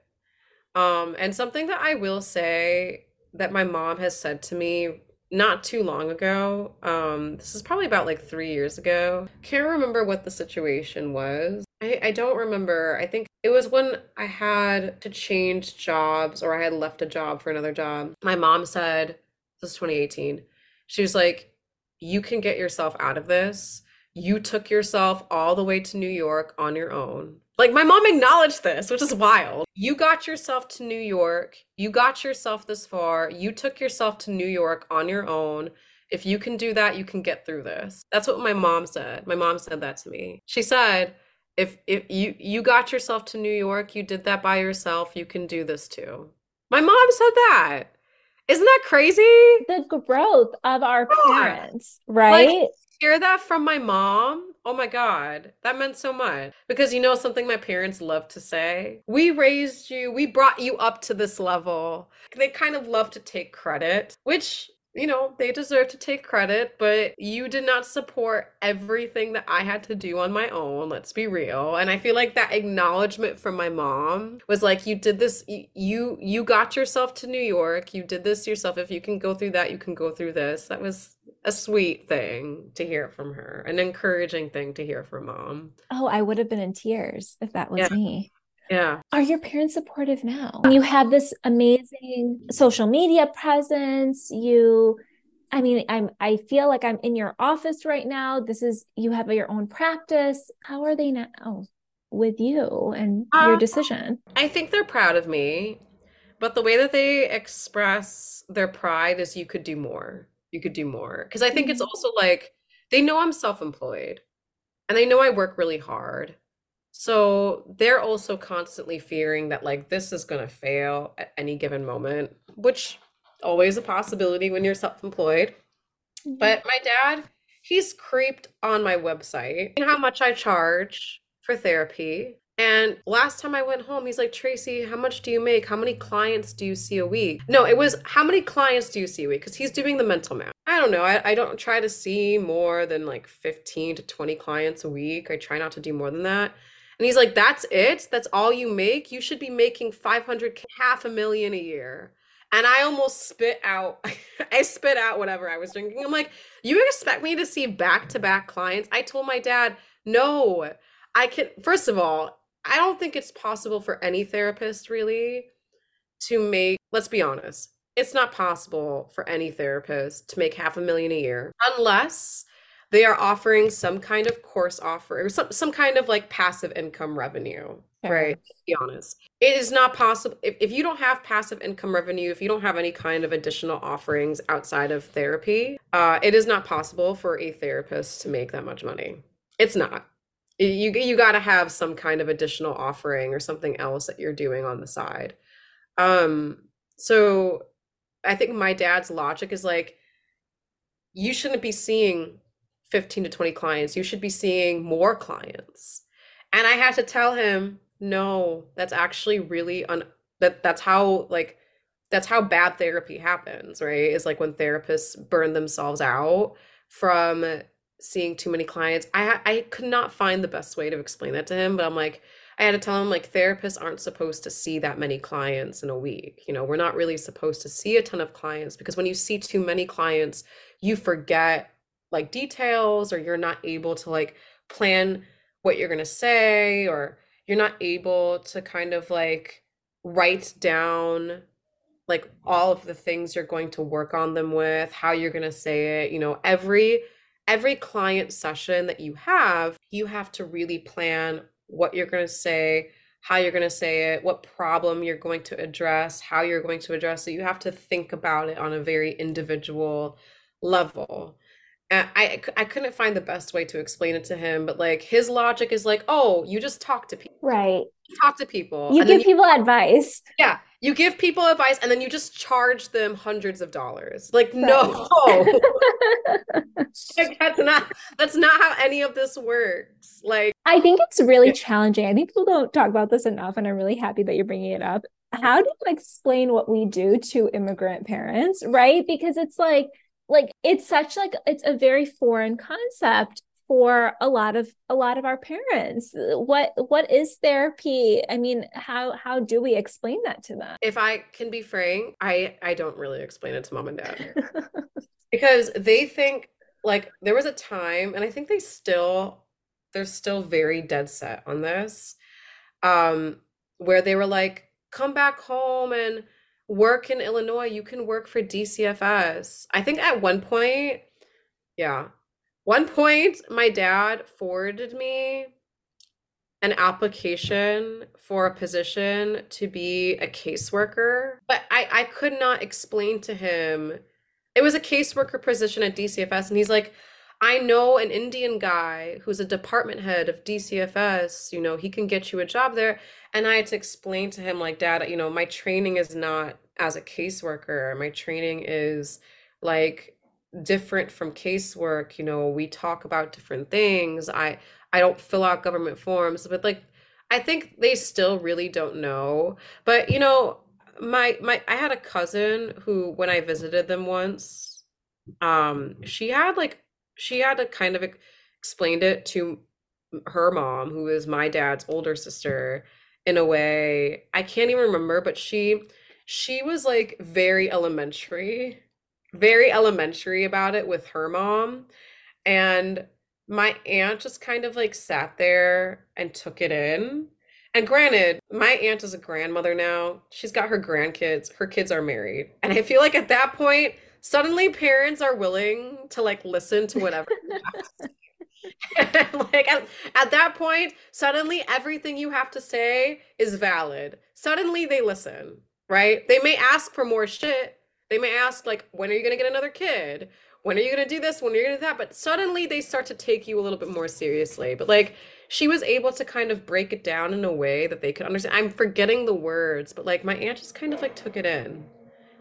um and something that i will say that my mom has said to me not too long ago. Um, this is probably about like three years ago. Can't remember what the situation was. I, I don't remember. I think it was when I had to change jobs or I had left a job for another job. My mom said, this is 2018. She was like, You can get yourself out of this. You took yourself all the way to New York on your own. Like my mom acknowledged this, which is wild. You got yourself to New York. You got yourself this far. You took yourself to New York on your own. If you can do that, you can get through this. That's what my mom said. My mom said that to me. She said, if if you you got yourself to New York, you did that by yourself, you can do this too. My mom said that. Isn't that crazy? The growth of our parents, right? Like, hear that from my mom Oh my God, that meant so much. Because you know something my parents love to say? We raised you, we brought you up to this level. They kind of love to take credit, which you know, they deserve to take credit, but you did not support everything that I had to do on my own. Let's be real. And I feel like that acknowledgement from my mom was like, you did this, you, you got yourself to New York. You did this yourself. If you can go through that, you can go through this. That was a sweet thing to hear from her, an encouraging thing to hear from mom. Oh, I would have been in tears if that was yeah. me. Yeah. Are your parents supportive now? You have this amazing social media presence. You I mean, I'm I feel like I'm in your office right now. This is you have your own practice. How are they now with you and um, your decision? I think they're proud of me, but the way that they express their pride is you could do more. You could do more. Because I think mm-hmm. it's also like they know I'm self-employed and they know I work really hard so they're also constantly fearing that like this is going to fail at any given moment, which always a possibility when you're self-employed. Mm-hmm. But my dad, he's creeped on my website and how much I charge for therapy. And last time I went home, he's like, Tracy, how much do you make? How many clients do you see a week? No, it was how many clients do you see a week? Because he's doing the mental math. I don't know. I, I don't try to see more than like 15 to 20 clients a week. I try not to do more than that. And he's like, that's it? That's all you make? You should be making 500, half a million a year. And I almost spit out, I spit out whatever I was drinking. I'm like, you expect me to see back to back clients? I told my dad, no, I can, first of all, I don't think it's possible for any therapist really to make, let's be honest, it's not possible for any therapist to make half a million a year unless they are offering some kind of course offer or some, some kind of like passive income revenue right? To be honest. It is not possible if, if you don't have passive income revenue if you don't have any kind of additional offerings outside of therapy uh, it is not possible for a therapist to make that much money. It's not. You you got to have some kind of additional offering or something else that you're doing on the side. Um so i think my dad's logic is like you shouldn't be seeing 15 to 20 clients you should be seeing more clients and i had to tell him no that's actually really un that that's how like that's how bad therapy happens right is like when therapists burn themselves out from seeing too many clients. I I could not find the best way to explain that to him, but I'm like I had to tell him like therapists aren't supposed to see that many clients in a week. You know, we're not really supposed to see a ton of clients because when you see too many clients, you forget like details or you're not able to like plan what you're going to say or you're not able to kind of like write down like all of the things you're going to work on them with, how you're going to say it, you know, every every client session that you have, you have to really plan what you're going to say, how you're going to say it, what problem you're going to address, how you're going to address it. You have to think about it on a very individual level. And I I couldn't find the best way to explain it to him, but like his logic is like, "Oh, you just talk to people." Right. You talk to people. You give people advice. Yeah you give people advice and then you just charge them hundreds of dollars like right. no like, that's not that's not how any of this works like i think it's really challenging i think people don't talk about this enough and i'm really happy that you're bringing it up how do you explain what we do to immigrant parents right because it's like like it's such like it's a very foreign concept for a lot of a lot of our parents. What what is therapy? I mean how how do we explain that to them? If i can be frank i i don't really explain it to mom and dad. Because they think like there was a time and i think they still they're still very dead set on this um where they were like come back home and work in illinois you can work for dcfs i think at one point yeah one point, my dad forwarded me an application for a position to be a caseworker, but I, I could not explain to him. It was a caseworker position at DCFS, and he's like, I know an Indian guy who's a department head of DCFS, you know, he can get you a job there. And I had to explain to him, like, Dad, you know, my training is not as a caseworker. My training is like different from casework you know we talk about different things i i don't fill out government forms but like i think they still really don't know but you know my my i had a cousin who when i visited them once um she had like she had to kind of explained it to her mom who is my dad's older sister in a way i can't even remember but she she was like very elementary very elementary about it with her mom. And my aunt just kind of like sat there and took it in. And granted, my aunt is a grandmother now. She's got her grandkids. Her kids are married. And I feel like at that point, suddenly parents are willing to like listen to whatever like at, at that point suddenly everything you have to say is valid suddenly they listen right they may ask for more shit they may ask, like, when are you going to get another kid? When are you going to do this? When are you going to do that? But suddenly they start to take you a little bit more seriously. But like, she was able to kind of break it down in a way that they could understand. I'm forgetting the words, but like, my aunt just kind of like took it in.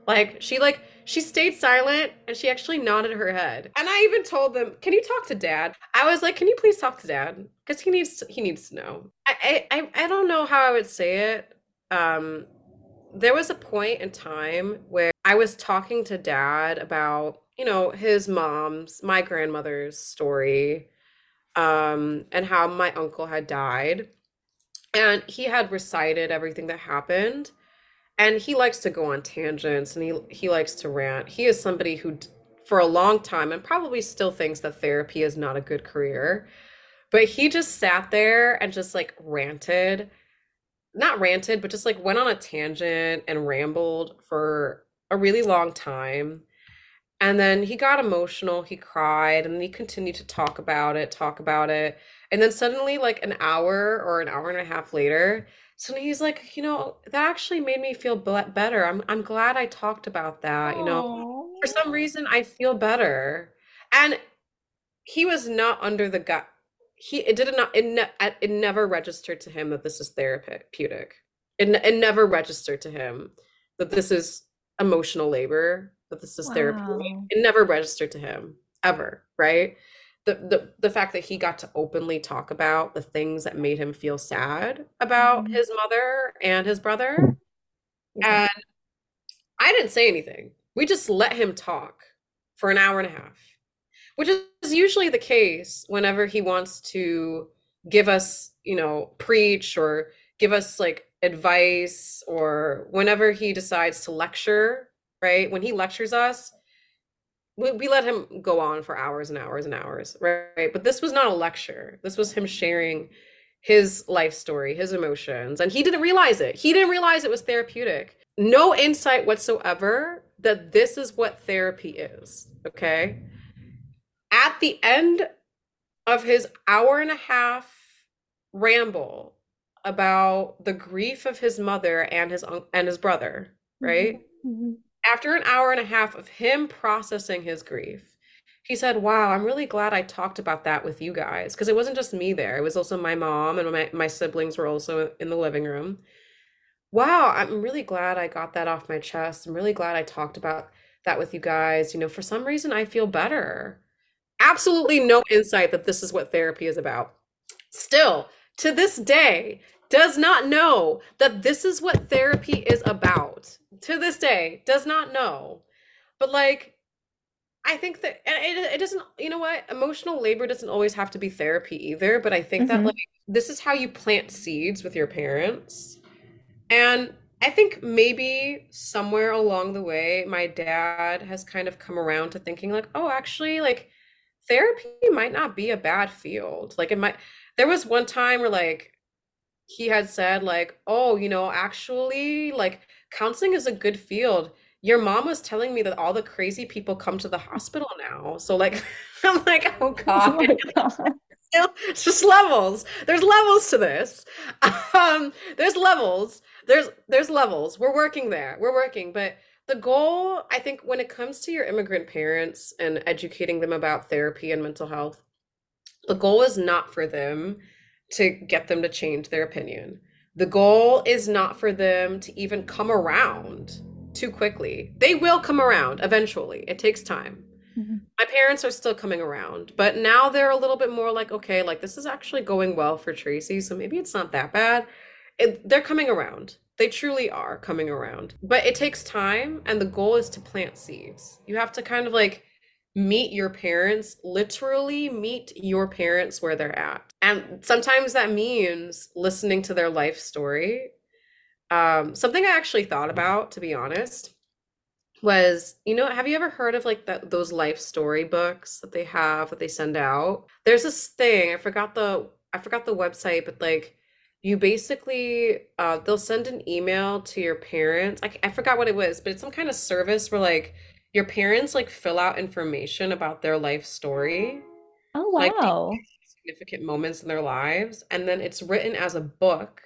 Like, she like, she stayed silent and she actually nodded her head. And I even told them, "Can you talk to dad?" I was like, "Can you please talk to dad?" Cuz he needs to, he needs to know. I I I don't know how I would say it. Um there was a point in time where I was talking to dad about, you know, his mom's, my grandmother's story, um, and how my uncle had died. And he had recited everything that happened. And he likes to go on tangents and he he likes to rant. He is somebody who for a long time and probably still thinks that therapy is not a good career. But he just sat there and just like ranted not ranted, but just like went on a tangent and rambled for a really long time. And then he got emotional, he cried, and then he continued to talk about it, talk about it. And then suddenly, like an hour or an hour and a half later, suddenly he's like, you know, that actually made me feel better. I'm I'm glad I talked about that. Aww. You know, for some reason I feel better. And he was not under the gut he it did not it, ne- it never registered to him that this is therapeutic. It, it never registered to him that this is emotional labor, that this is wow. therapy. It never registered to him ever, right? The, the the fact that he got to openly talk about the things that made him feel sad about mm-hmm. his mother and his brother. And I didn't say anything. We just let him talk for an hour and a half, which is usually the case whenever he wants to give us, you know, preach or give us like advice or whenever he decides to lecture, right? When he lectures us, we, we let him go on for hours and hours and hours, right? But this was not a lecture. This was him sharing his life story, his emotions, and he didn't realize it. He didn't realize it was therapeutic. No insight whatsoever that this is what therapy is, okay? At the end of his hour and a half ramble about the grief of his mother and his and his brother, right? Mm-hmm. mm-hmm. After an hour and a half of him processing his grief, he said, Wow, I'm really glad I talked about that with you guys. Because it wasn't just me there, it was also my mom and my, my siblings were also in the living room. Wow, I'm really glad I got that off my chest. I'm really glad I talked about that with you guys. You know, for some reason, I feel better. Absolutely no insight that this is what therapy is about. Still, to this day, does not know that this is what therapy is about. To this day, does not know. But like, I think that it, it doesn't, you know what? Emotional labor doesn't always have to be therapy either. But I think mm-hmm. that like this is how you plant seeds with your parents. And I think maybe somewhere along the way, my dad has kind of come around to thinking like, oh, actually, like therapy might not be a bad field. Like it might. There was one time where like he had said like, oh, you know, actually, like counseling is a good field. Your mom was telling me that all the crazy people come to the hospital now. So like, I'm like, oh god. Oh god. it's just levels. There's levels to this. Um, there's levels. There's there's levels. We're working there. We're working, but the goal, I think, when it comes to your immigrant parents and educating them about therapy and mental health, the goal is not for them to get them to change their opinion. The goal is not for them to even come around too quickly. They will come around eventually. It takes time. Mm-hmm. My parents are still coming around, but now they're a little bit more like, okay, like this is actually going well for Tracy, so maybe it's not that bad. It, they're coming around. They truly are coming around. But it takes time, and the goal is to plant seeds. You have to kind of like meet your parents, literally meet your parents where they're at. And sometimes that means listening to their life story. Um, something I actually thought about, to be honest, was you know, have you ever heard of like those life story books that they have that they send out? There's this thing, I forgot the I forgot the website, but like you basically uh they'll send an email to your parents. I, I forgot what it was, but it's some kind of service where like your parents like fill out information about their life story. Oh wow. Like, significant moments in their lives and then it's written as a book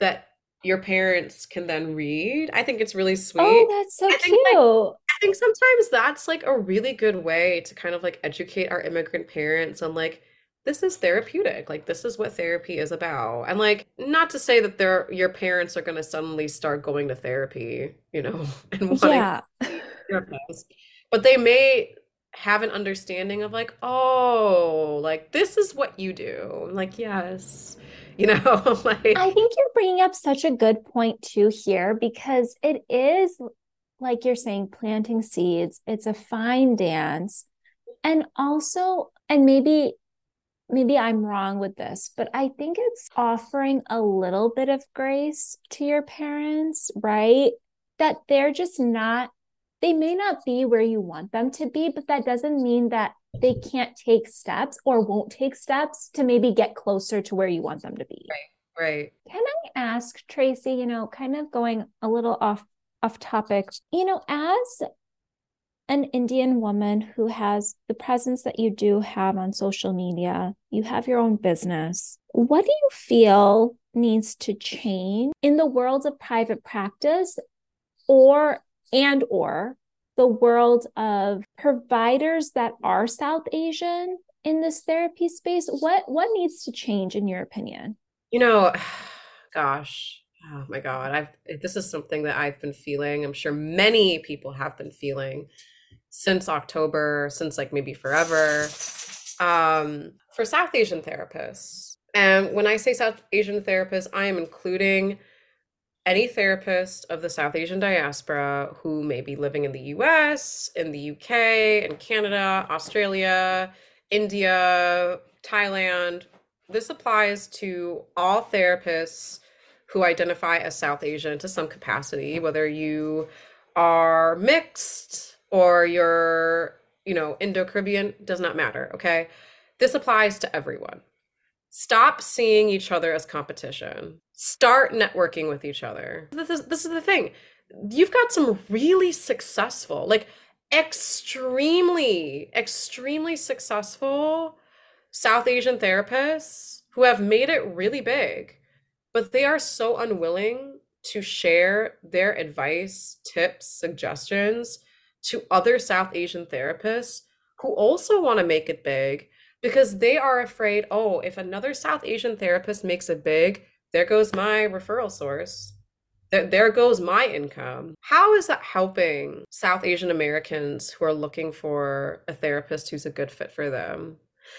that your parents can then read. I think it's really oh, sweet. Oh, that's so I cute. Like, I think sometimes that's like a really good way to kind of like educate our immigrant parents on like this is therapeutic. Like this is what therapy is about. And like not to say that they're your parents are going to suddenly start going to therapy, you know, and wanting yeah therapist, but they may have an understanding of like, oh, like this is what you do. Like, yes, you know, like I think you're bringing up such a good point too here because it is like you're saying, planting seeds. It's a fine dance, and also, and maybe maybe I'm wrong with this, but I think it's offering a little bit of grace to your parents, right? That they're just not they may not be where you want them to be, but that doesn't mean that they can't take steps or won't take steps to maybe get closer to where you want them to be. Right. Right. Can I ask Tracy, you know, kind of going a little off off topic, you know, as an Indian woman who has the presence that you do have on social media, you have your own business. What do you feel needs to change in the world of private practice or and or the world of providers that are South Asian in this therapy space? What what needs to change in your opinion? You know, gosh, oh my God, I've this is something that I've been feeling. I'm sure many people have been feeling since October, since like maybe forever. Um, for South Asian therapists, and when I say South Asian therapists, I am including any therapist of the South Asian diaspora who may be living in the US, in the UK, in Canada, Australia, India, Thailand. This applies to all therapists who identify as South Asian to some capacity, whether you are mixed or you're, you know, Indo Caribbean, does not matter. Okay. This applies to everyone. Stop seeing each other as competition. Start networking with each other. This is, this is the thing. You've got some really successful, like extremely, extremely successful South Asian therapists who have made it really big, but they are so unwilling to share their advice, tips, suggestions to other South Asian therapists who also want to make it big because they are afraid oh, if another South Asian therapist makes it big, there goes my referral source. There, there goes my income. How is that helping South Asian Americans who are looking for a therapist who's a good fit for them?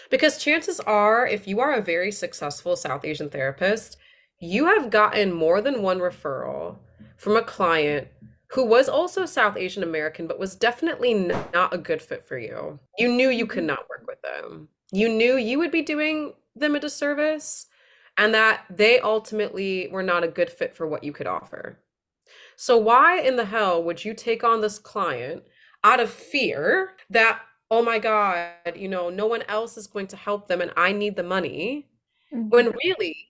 Because chances are, if you are a very successful South Asian therapist, you have gotten more than one referral from a client who was also South Asian American, but was definitely not a good fit for you. You knew you could not work with them you knew you would be doing them a disservice and that they ultimately were not a good fit for what you could offer. So, why in the hell would you take on this client out of fear that, oh my God, you know, no one else is going to help them and I need the money? Mm-hmm. When really,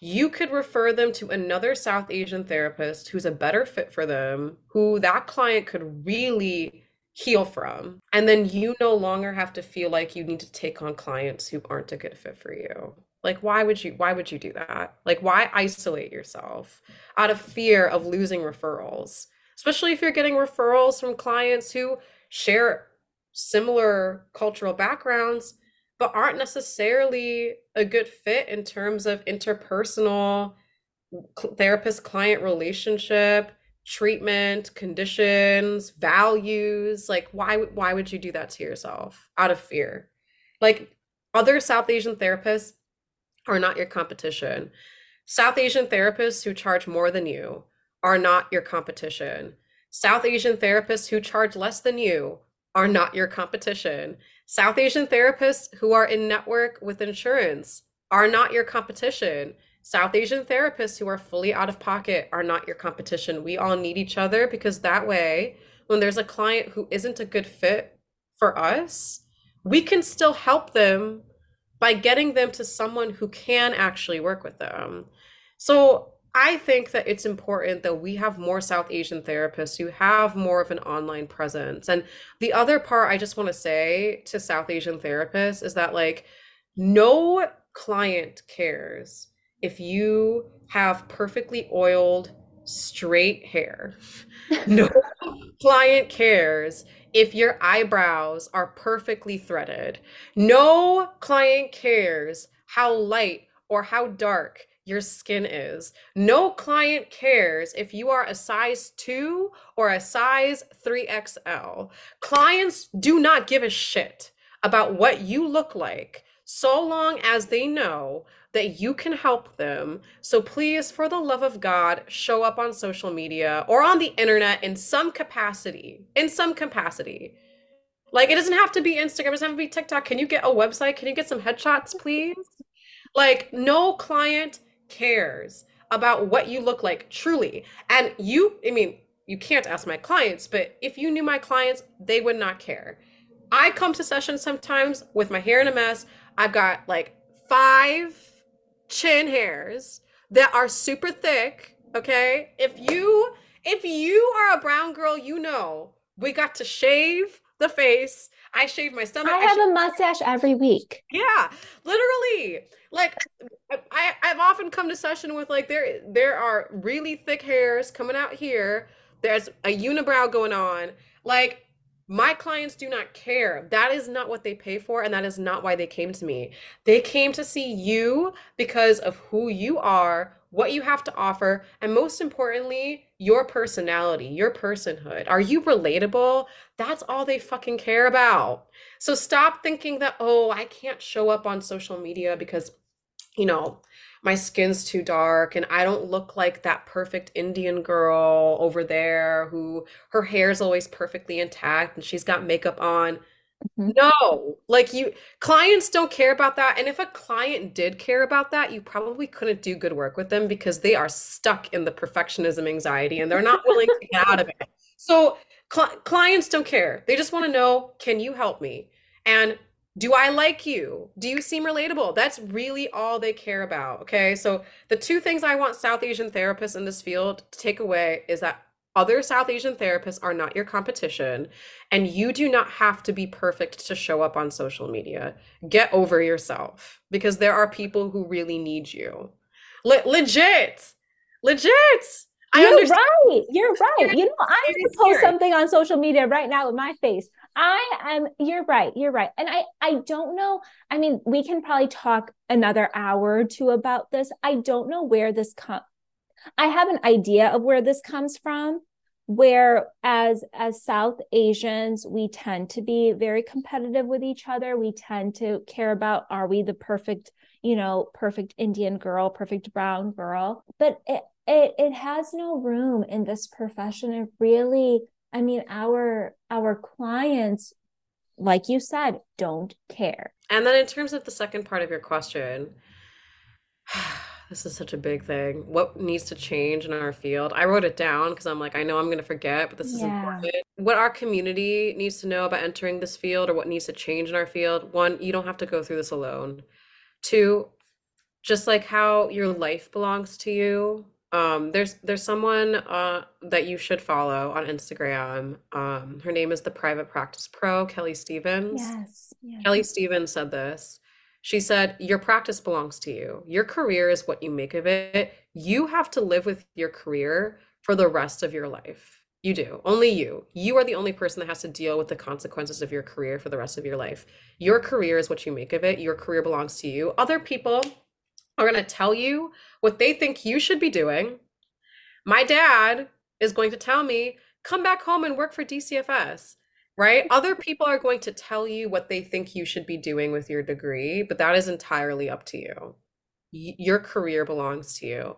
you could refer them to another South Asian therapist who's a better fit for them, who that client could really heal from. And then you no longer have to feel like you need to take on clients who aren't a good fit for you. Like why would you why would you do that? Like why isolate yourself out of fear of losing referrals? Especially if you're getting referrals from clients who share similar cultural backgrounds but aren't necessarily a good fit in terms of interpersonal therapist client relationship treatment, conditions, values. Like why why would you do that to yourself out of fear? Like other South Asian therapists are not your competition. South Asian therapists who charge more than you are not your competition. South Asian therapists who charge less than you are not your competition. South Asian therapists who are in network with insurance are not your competition. South Asian therapists who are fully out of pocket are not your competition. We all need each other because that way, when there's a client who isn't a good fit for us, we can still help them by getting them to someone who can actually work with them. So I think that it's important that we have more South Asian therapists who have more of an online presence. And the other part I just want to say to South Asian therapists is that, like, no client cares if you have perfectly oiled, straight hair. No client cares if your eyebrows are perfectly threaded. No client cares how light or how dark your skin is. No client cares if you are a size 2 or a size 3XL. Clients do not give a shit about what you look like so long as they know that you can help them. So please, for the love of God, show up on social media or on the internet in some capacity. In some capacity. Like, it doesn't have to be Instagram, it doesn't have to be TikTok. Can you get a website? Can you get some headshots, please? Like, no client cares about what you look like, truly. And you, I mean, you can't ask my clients, but if you knew my clients, they would not care. I come to sessions sometimes with my hair in a mess. I've got like five chin hairs that are super thick, okay? If you if you are a brown girl, you know we got to shave the face. I shave my stomach. I have I a mustache every week. Yeah, literally. Like I I've often come to session with like there there are really thick hairs coming out here. There's a unibrow going on. Like My clients do not care. That is not what they pay for, and that is not why they came to me. They came to see you because of who you are, what you have to offer, and most importantly, your personality, your personhood. Are you relatable? That's all they fucking care about. So stop thinking that, oh, I can't show up on social media because, you know, my skin's too dark and I don't look like that perfect Indian girl over there who her hair's always perfectly intact and she's got makeup on. Mm-hmm. No, like you clients don't care about that. And if a client did care about that, you probably couldn't do good work with them because they are stuck in the perfectionism anxiety and they're not willing to get out of it. So cl- clients don't care. They just want to know, can you help me? And do I like you? Do you seem relatable? That's really all they care about. Okay. So, the two things I want South Asian therapists in this field to take away is that other South Asian therapists are not your competition, and you do not have to be perfect to show up on social media. Get over yourself because there are people who really need you. Le- legit. Legit. You're right. You're right. You know, I'm post something on social media right now with my face. I am you're right. You're right. And I I don't know. I mean, we can probably talk another hour or two about this. I don't know where this come I have an idea of where this comes from where as as South Asians we tend to be very competitive with each other. We tend to care about are we the perfect, you know, perfect Indian girl, perfect brown girl. But it it, it has no room in this profession. It really I mean, our our clients, like you said, don't care. And then in terms of the second part of your question, this is such a big thing. What needs to change in our field? I wrote it down because I'm like, I know I'm going to forget, but this is important. What our community needs to know about entering this field or what needs to change in our field. One, you don't have to go through this alone. Two, just like how your life belongs to you, um, there's there's someone uh, that you should follow on Instagram. Um, her name is the Private Practice Pro, Kelly Stevens. Yes, yes. Kelly Stevens said this. She said, Your practice belongs to you. Your career is what you make of it. You have to live with your career for the rest of your life. You do. Only you. You are the only person that has to deal with the consequences of your career for the rest of your life. Your career is what you make of it. Your career belongs to you. Other people are going to tell you what they think you should be doing. My dad is going to tell me, come back home and work for DCFS, right? Other people are going to tell you what they think you should be doing with your degree, but that is entirely up to you. your career belongs to you.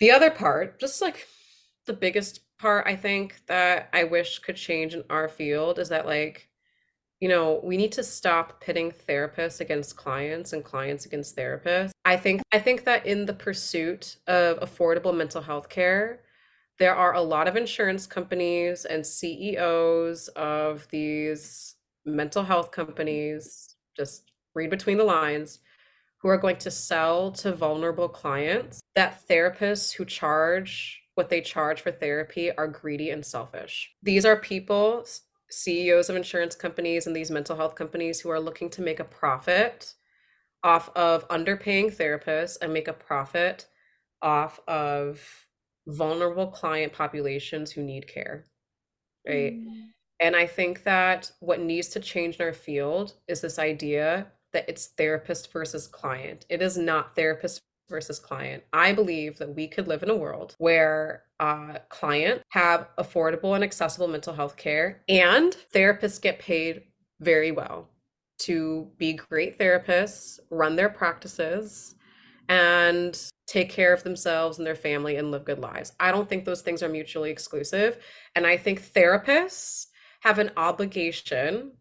The other part, just like the biggest part, I think that I wish could change in our field is that, like, you know, we need to stop pitting therapists against clients and clients against therapists. I think I think that in the pursuit of affordable mental health care, there are a lot of insurance companies and CEOs of these mental health companies, just read between the lines, who are going to sell to vulnerable clients that therapists who charge what they charge for therapy are greedy and selfish. These are people CEOs of insurance companies and these mental health companies who are looking to make a profit off of underpaying therapists and make a profit off of vulnerable client populations who need care. Right. Mm. And I think that what needs to change in our field is this idea that it's therapist versus client. It is not therapist versus client. I believe that we could live in a world where uh, clients have affordable and accessible mental health care and therapists get paid very well to be great therapists, run their practices, and take care of themselves and their family and live good lives. I don't think those things are mutually exclusive. And I think therapists have an obligation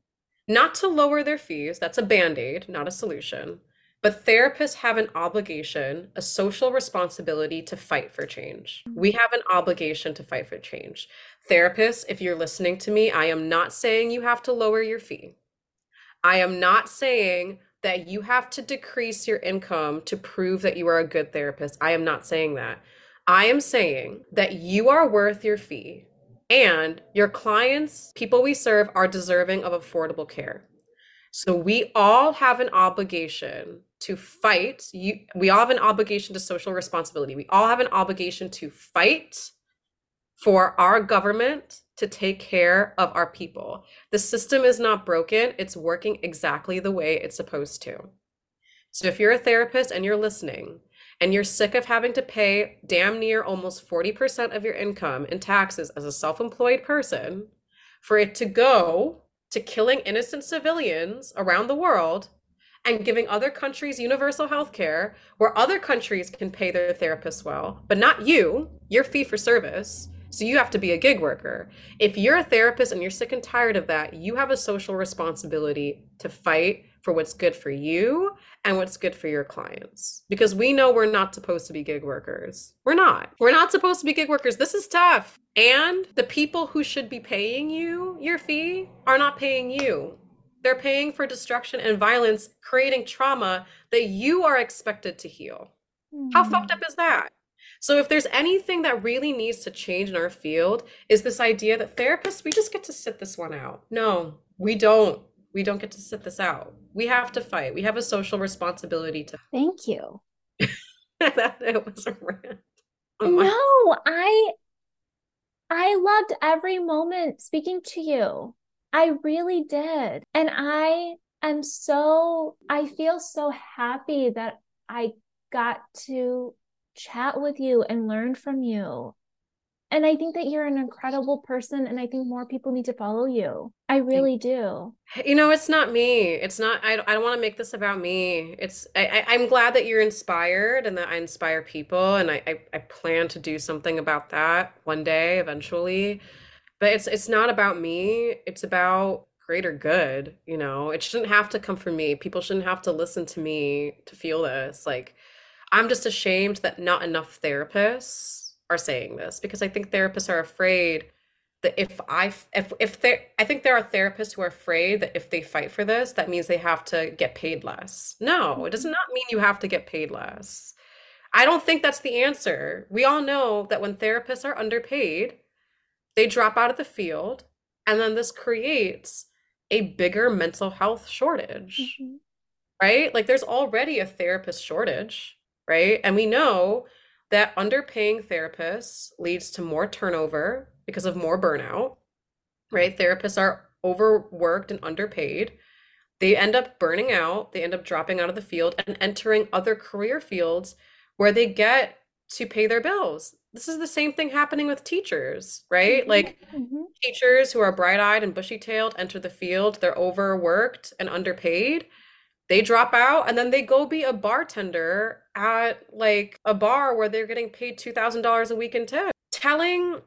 not to lower their fees, that's a band aid, not a solution, but therapists have an obligation, a social responsibility to fight for change. We have an obligation to fight for change. Therapists, if you're listening to me, I am not saying you have to lower your fee. I am not saying that you have to decrease your income to prove that you are a good therapist. I am not saying that. I am saying that you are worth your fee and your clients, people we serve, are deserving of affordable care. So we all have an obligation to fight you we all have an obligation to social responsibility we all have an obligation to fight for our government to take care of our people. The system is not broken, it's working exactly the way it's supposed to. So if you're a therapist and you're listening, and you're sick of having to pay damn near almost 40% of your income in taxes as a self employed person, for it to go to killing innocent civilians around the world and giving other countries universal health care where other countries can pay their therapists well, but not you, your fee for service. So you have to be a gig worker. If you're a therapist and you're sick and tired of that, you have a social responsibility to fight for what's good for you and what's good for your clients. Because we know we're not supposed to be gig workers. We're not. We're not supposed to be gig workers. This is tough. And the people who should be paying you your fee are not paying you. They're paying for destruction and violence, creating trauma that you are expected to heal. Mm-hmm. How fucked up is that? So if there's anything that really needs to change in our field is this idea that therapists we just get to sit this one out. No, we don't. We don't get to sit this out. We have to fight. We have a social responsibility to. Thank you. that it was a rant. Oh no, I I loved every moment speaking to you. I really did. And I am so I feel so happy that I got to chat with you and learn from you and I think that you're an incredible person, and I think more people need to follow you. I really do. You know, it's not me. It's not. I. I don't want to make this about me. It's. I, I. am glad that you're inspired and that I inspire people, and I, I. I plan to do something about that one day, eventually. But it's. It's not about me. It's about greater good. You know, it shouldn't have to come from me. People shouldn't have to listen to me to feel this. Like, I'm just ashamed that not enough therapists are saying this because I think therapists are afraid that if I if if they I think there are therapists who are afraid that if they fight for this, that means they have to get paid less. No, it does mm-hmm. not mean you have to get paid less. I don't think that's the answer. We all know that when therapists are underpaid, they drop out of the field, and then this creates a bigger mental health shortage. Mm-hmm. Right? Like there's already a therapist shortage, right? And we know that underpaying therapists leads to more turnover because of more burnout, right? Therapists are overworked and underpaid. They end up burning out, they end up dropping out of the field and entering other career fields where they get to pay their bills. This is the same thing happening with teachers, right? Mm-hmm. Like mm-hmm. teachers who are bright eyed and bushy tailed enter the field, they're overworked and underpaid they drop out and then they go be a bartender at like a bar where they're getting paid $2000 a week in tip telling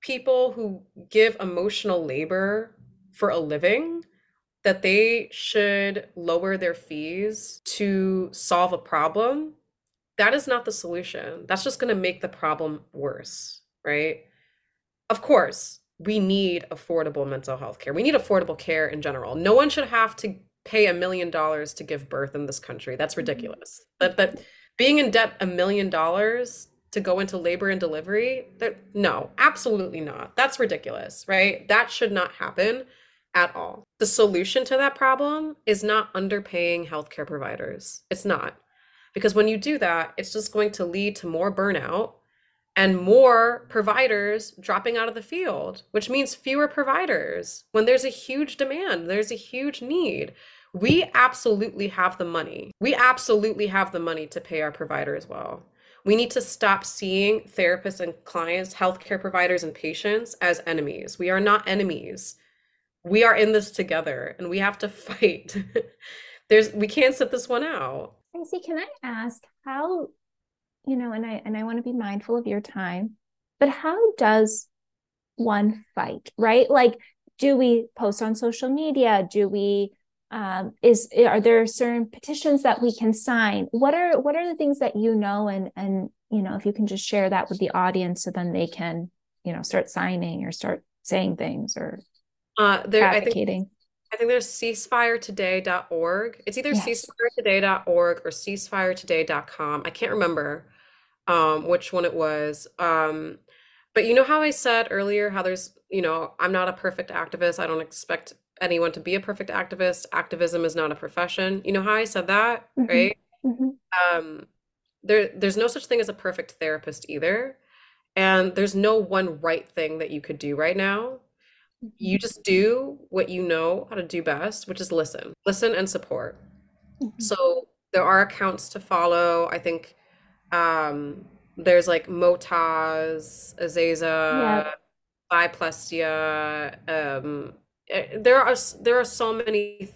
people who give emotional labor for a living that they should lower their fees to solve a problem that is not the solution. That's just going to make the problem worse right? Of course we need affordable mental health care. We need affordable care in general. No one should have to pay a million dollars to give birth in this country. That's mm-hmm. ridiculous. But but being in debt a million dollars to go into labor and delivery, that no, absolutely not. That's ridiculous, right? That should not happen at all. The solution to that problem is not underpaying healthcare providers. It's not. Because when you do that, it's just going to lead to more burnout and more providers dropping out of the field, which means fewer providers. When there's a huge demand, there's a huge need. We absolutely have the money. We absolutely have the money to pay our providers well. We need to stop seeing therapists and clients, healthcare providers and patients as enemies. We are not enemies. We are in this together and we have to fight. There's we can't sit this one out. Tracy, can I ask how you know, and I and I want to be mindful of your time, but how does one fight, right? Like, do we post on social media? Do we um, is are there certain petitions that we can sign? What are what are the things that you know and and you know if you can just share that with the audience so then they can you know start signing or start saying things or uh, there, advocating. I think, there's ceasefiretoday.org. It's either yes. ceasefiretoday.org or ceasefiretoday.com. I can't remember um, which one it was. Um, but you know how I said earlier how there's, you know, I'm not a perfect activist. I don't expect anyone to be a perfect activist. Activism is not a profession. You know how I said that, mm-hmm. right? Mm-hmm. Um, there, there's no such thing as a perfect therapist either. And there's no one right thing that you could do right now. You just do what you know how to do best, which is listen, listen and support. Mhm. So there are accounts to follow. I think um, there's like Motaz, Yeah. Azaiza, Biplestia. Um, eh, there are there are so many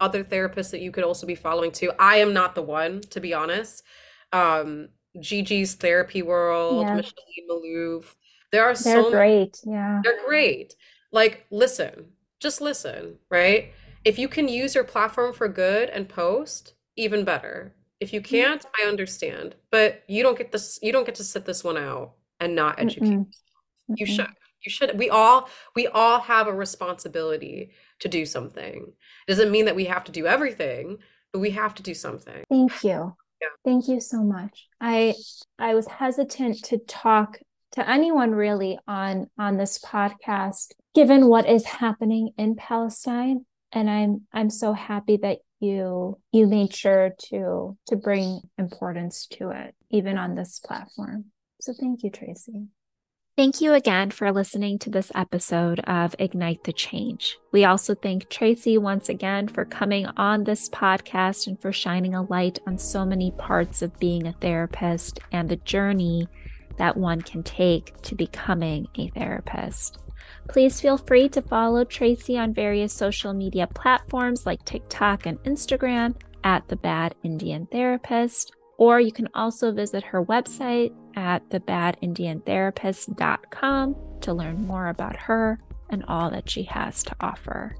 other therapists that you could also be following too. I am not the one, to be honest. Um, Gigi's Therapy World, Yeah. Micheline Malouf. There are They're so great. Yeah. they're great. Like, listen, just listen, right? If you can use your platform for good and post, even better. If you mm-hmm. can't, I understand. But you don't get this, you don't get to sit this one out and not educate. Mm-mm. You Mm-mm. should. You should. We all we all have a responsibility to do something. It doesn't mean that we have to do everything, but we have to do something. Thank you. Yeah. Thank you so much. I I was hesitant to talk to anyone really on on this podcast given what is happening in Palestine and I'm I'm so happy that you you made sure to to bring importance to it even on this platform. So thank you Tracy. Thank you again for listening to this episode of Ignite the Change. We also thank Tracy once again for coming on this podcast and for shining a light on so many parts of being a therapist and the journey that one can take to becoming a therapist. Please feel free to follow Tracy on various social media platforms like TikTok and Instagram at The Bad Indian Therapist or you can also visit her website at thebadindiantherapist.com to learn more about her and all that she has to offer.